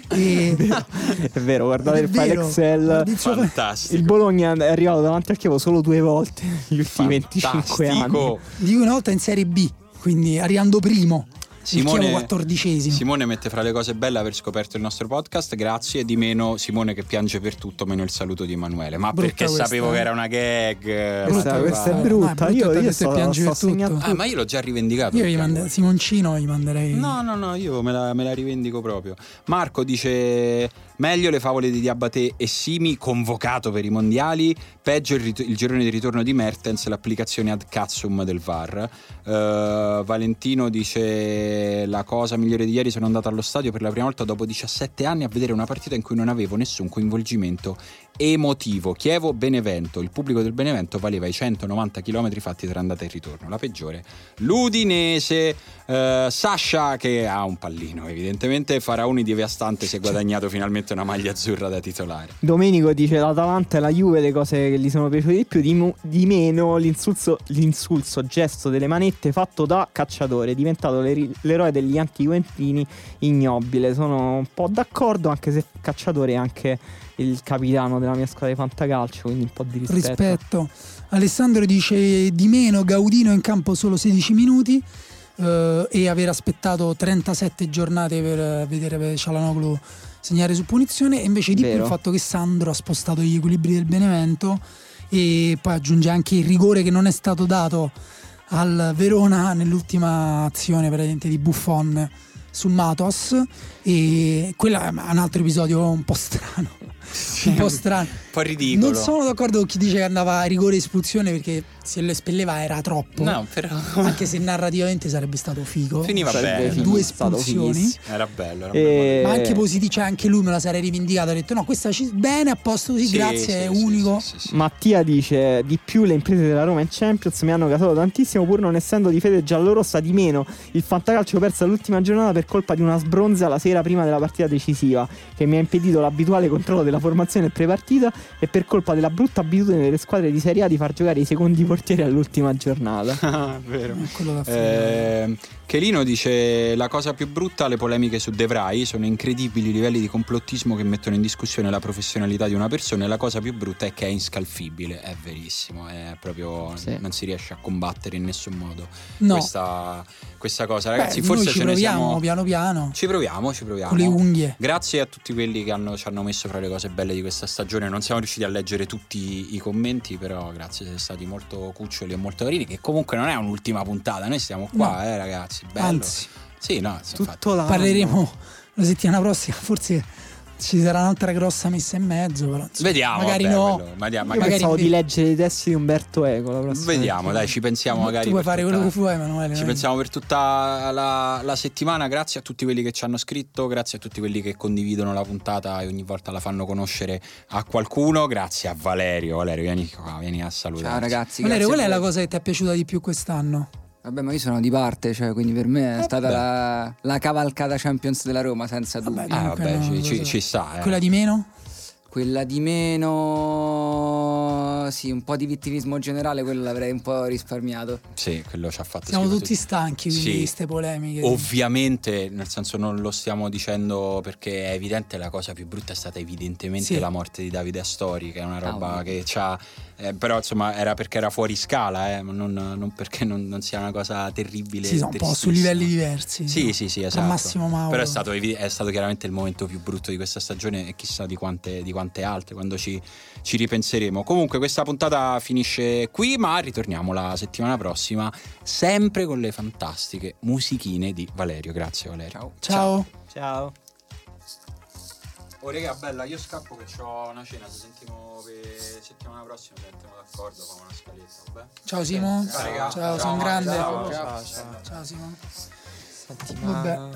E- è vero, guardate Ed il è file vero. Excel. Il Fantastico. Il Bologna è arrivato davanti al Chievo solo due volte negli ultimi 25 anni. Fantastico. di cui una volta in Serie B, quindi arrivando primo. Simone. Simone mette fra le cose belle aver scoperto il nostro podcast, grazie, e di meno Simone che piange per tutto, meno il saluto di Emanuele. Ma Brutta perché questa, sapevo eh. che era una gag. Questa, ma questa è brutta. No, è brutta io io se sto, sto per tutto. segnando Ah, ma io l'ho già rivendicato. Io gli piango. Simoncino gli manderei. No, no, no, io me la, me la rivendico proprio. Marco dice: Meglio le favole di Diabate e Simi, convocato per i mondiali. Peggio il, rit- il girone di ritorno di Mertens, l'applicazione ad Cazzum del VAR. Eh, Valentino dice: La cosa migliore di ieri sono andato allo stadio per la prima volta dopo 17 anni a vedere una partita in cui non avevo nessun coinvolgimento emotivo. Chievo Benevento. Il pubblico del Benevento valeva i 190 km fatti tra andata e ritorno. La peggiore. L'Udinese. eh, Sasha che ha un pallino, evidentemente. Faraoni di Viastante si è guadagnato finalmente una maglia azzurra da titolare. Domenico dice l'Atalanta e la Juve le cose che gli sono piaciute di più, di, mo- di meno l'insulso, l'insulso gesto delle manette fatto da cacciatore, diventato l'eri- l'eroe degli anti-Juventini ignobile. Sono un po' d'accordo anche se cacciatore è anche il capitano della mia squadra di fantacalcio, quindi un po' di rispetto. Rispetto. Alessandro dice di meno Gaudino in campo solo 16 minuti eh, e aver aspettato 37 giornate per vedere Cialanoglu segnare su punizione e invece di più Vero. il fatto che Sandro ha spostato gli equilibri del Benevento e poi aggiunge anche il rigore che non è stato dato al Verona nell'ultima azione praticamente di Buffon su Matos e quello è un altro episodio un po' strano un po' strano. Un po' ridicolo. Non sono d'accordo con chi dice che andava a rigore espulsione perché se lo espelleva era troppo. No, però. Anche se narrativamente sarebbe stato figo. Finiva Sarebbe bene. Due espulsioni. Era bello. Era E- bello. Ma anche positivo, cioè anche lui me la sarei rivendicato. Ha detto: no, questa ci... bene, a posto così, Sì, grazie, sì, è sì, unico. sì, sì, sì. Mattia dice di più le imprese della Roma in Champions mi hanno gasato tantissimo pur non essendo di fede giallorossa di meno il fantacalcio perso l'ultima giornata per colpa di una sbronza la sera prima della partita decisiva che mi ha impedito l'abituale controllo della formazione prepartita e per colpa della brutta abitudine delle squadre di Serie A di far giocare i secondi portieri all'ultima giornata Ah, vero. È quello da fare. Eh, Chelino dice la cosa più brutta le polemiche su De Vrij sono incredibili livelli di complottismo che mettono in discussione la professionalità di una persona e la cosa più brutta è che è inscalfibile è verissimo è proprio Sì. non si riesce a combattere in nessun modo no, questa, questa cosa Beh, ragazzi noi forse ci ce ne proviamo siamo piano piano ci proviamo ci proviamo con le unghie. Grazie a tutti quelli che hanno- ci hanno messo fra le cose belle di questa stagione. Non siamo riusciti a leggere tutti i commenti, però grazie, siete stati molto cuccioli e molto carini. Che comunque non è un'ultima puntata, noi stiamo qua, eh, ragazzi. Bello. Anzi, sì, no, sì, tutto l'anno parleremo la settimana prossima. Forse ci sarà un'altra grossa messa in mezzo. Però, insomma, Vediamo, magari vabbè, no. quello- magari- magari pensavo di leggere i testi di Umberto Eco la prossima vediamo, dai, ci pensiamo magari. tu puoi per fare tutta- quello che vuoi, Emanuele. Ci è- pensiamo per tutta la, la settimana. Grazie a tutti quelli che ci hanno scritto, grazie a tutti quelli che condividono la puntata e ogni volta la fanno conoscere a qualcuno. Grazie a Valerio. Valerio, vieni qua, vieni a salutare. Ciao ragazzi. Valerio, qual è la cosa che ti è piaciuta di più quest'anno? Vabbè, ma io sono di parte, cioè, quindi per me è Eh, stata la, la cavalcata Champions della Roma, senza Vabbè, dubbio. Ah, vabbè, no, ci, ci- ci sta. eh. Quella di meno? Quella di meno, sì, un po' di vittimismo generale, quello l'avrei un po' risparmiato. Sì, quello ci ha fatto Siamo schifo tutti stanchi quindi Sì. di queste polemiche. Ovviamente, nel senso non lo stiamo dicendo perché è evidente, la cosa più brutta è stata evidentemente Sì. la morte di Davide Astori, che è una roba ovvio. che c'ha... eh, però insomma era perché era fuori scala, eh, non, non perché non, non sia una cosa terribile. sì, sono un po' su livelli diversi. Sì, no? sì, sì, esatto. Massimo Mauro. Però è stato, è stato chiaramente il momento più brutto di questa stagione e chissà di quante, di quante altre quando ci, ci ripenseremo. Comunque questa puntata finisce qui, ma ritorniamo la settimana prossima, sempre con le fantastiche musichine di Valerio. Grazie Valerio. Ciao. Ciao. ciao Oh raga, bella, io scappo che ho una cena, ci sentiamo per settimana prossima, ci mettiamo d'accordo, facciamo una scaletta, vabbè? Ciao Simo. Ciao. Ciao, Ciao, sono grande. ciao, ciao, ciao. ciao. Simo. Senti, Vabbè. ma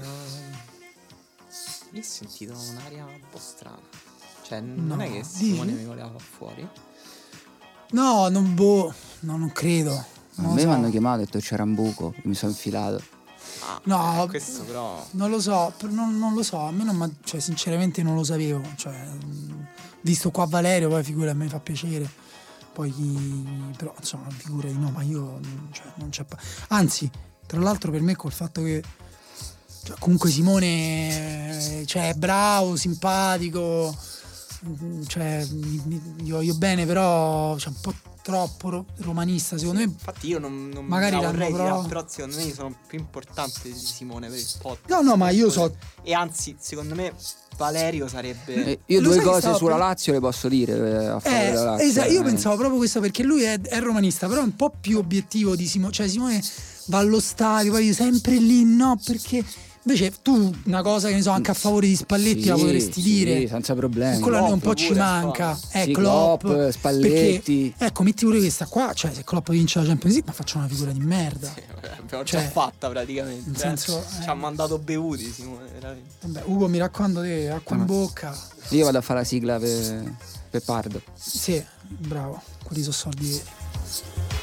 io ho sentito un'aria un po' strana cioè No, non è che dici? Simone mi voleva far fuori No, non boh, no, non credo. A Non lo me so. mi hanno chiamato e detto c'era un buco, mi sono infilato. Ah, No, questo però Non lo so, non, non lo so, a me non cioè, sinceramente non lo sapevo. Cioè, visto qua Valerio, poi figura a me fa piacere. Poi, chi- però, insomma, figura di no, ma io cioè, non c'è. pa- Anzi, tra l'altro, per me, col fatto che cioè, comunque Simone cioè, è bravo, simpatico, cioè, mi, mi- gli voglio bene, però c'è un po' troppo ro- romanista, secondo me. infatti io non, non Magari vorrei però- però secondo me sono più importante di Simone per il podcast No, no, ma io so. e anzi secondo me Valerio sarebbe Eh, io Lo due cose sulla pe- Lazio le posso dire eh, a favore Eh, della Lazio. esatto, io veramente. pensavo proprio questo perché lui è, è romanista, però è un po' più obiettivo di Simone. Cioè, Simone va allo stadio, poi sempre lì, no? Perché invece tu una cosa che ne so, anche a favore di Spalletti Sì, la potresti sì, dire. senza problemi. Quello a noi un po' ci manca. Klopp. Eh, Sì, Klopp, Klopp, Spalletti. Perché, ecco, metti pure questa qua. Cioè, se Klopp vince la Champions League, ma faccio una figura di merda. l'abbiamo Cioè, già fatta praticamente nel eh. senso, ci ha eh. mandato bevuti Simone veramente Vabbè, Ugo, mi raccomando te, acqua in bocca. Io vado a fare la sigla per, per Pardo. Sì, bravo, quelli sono soldi veri.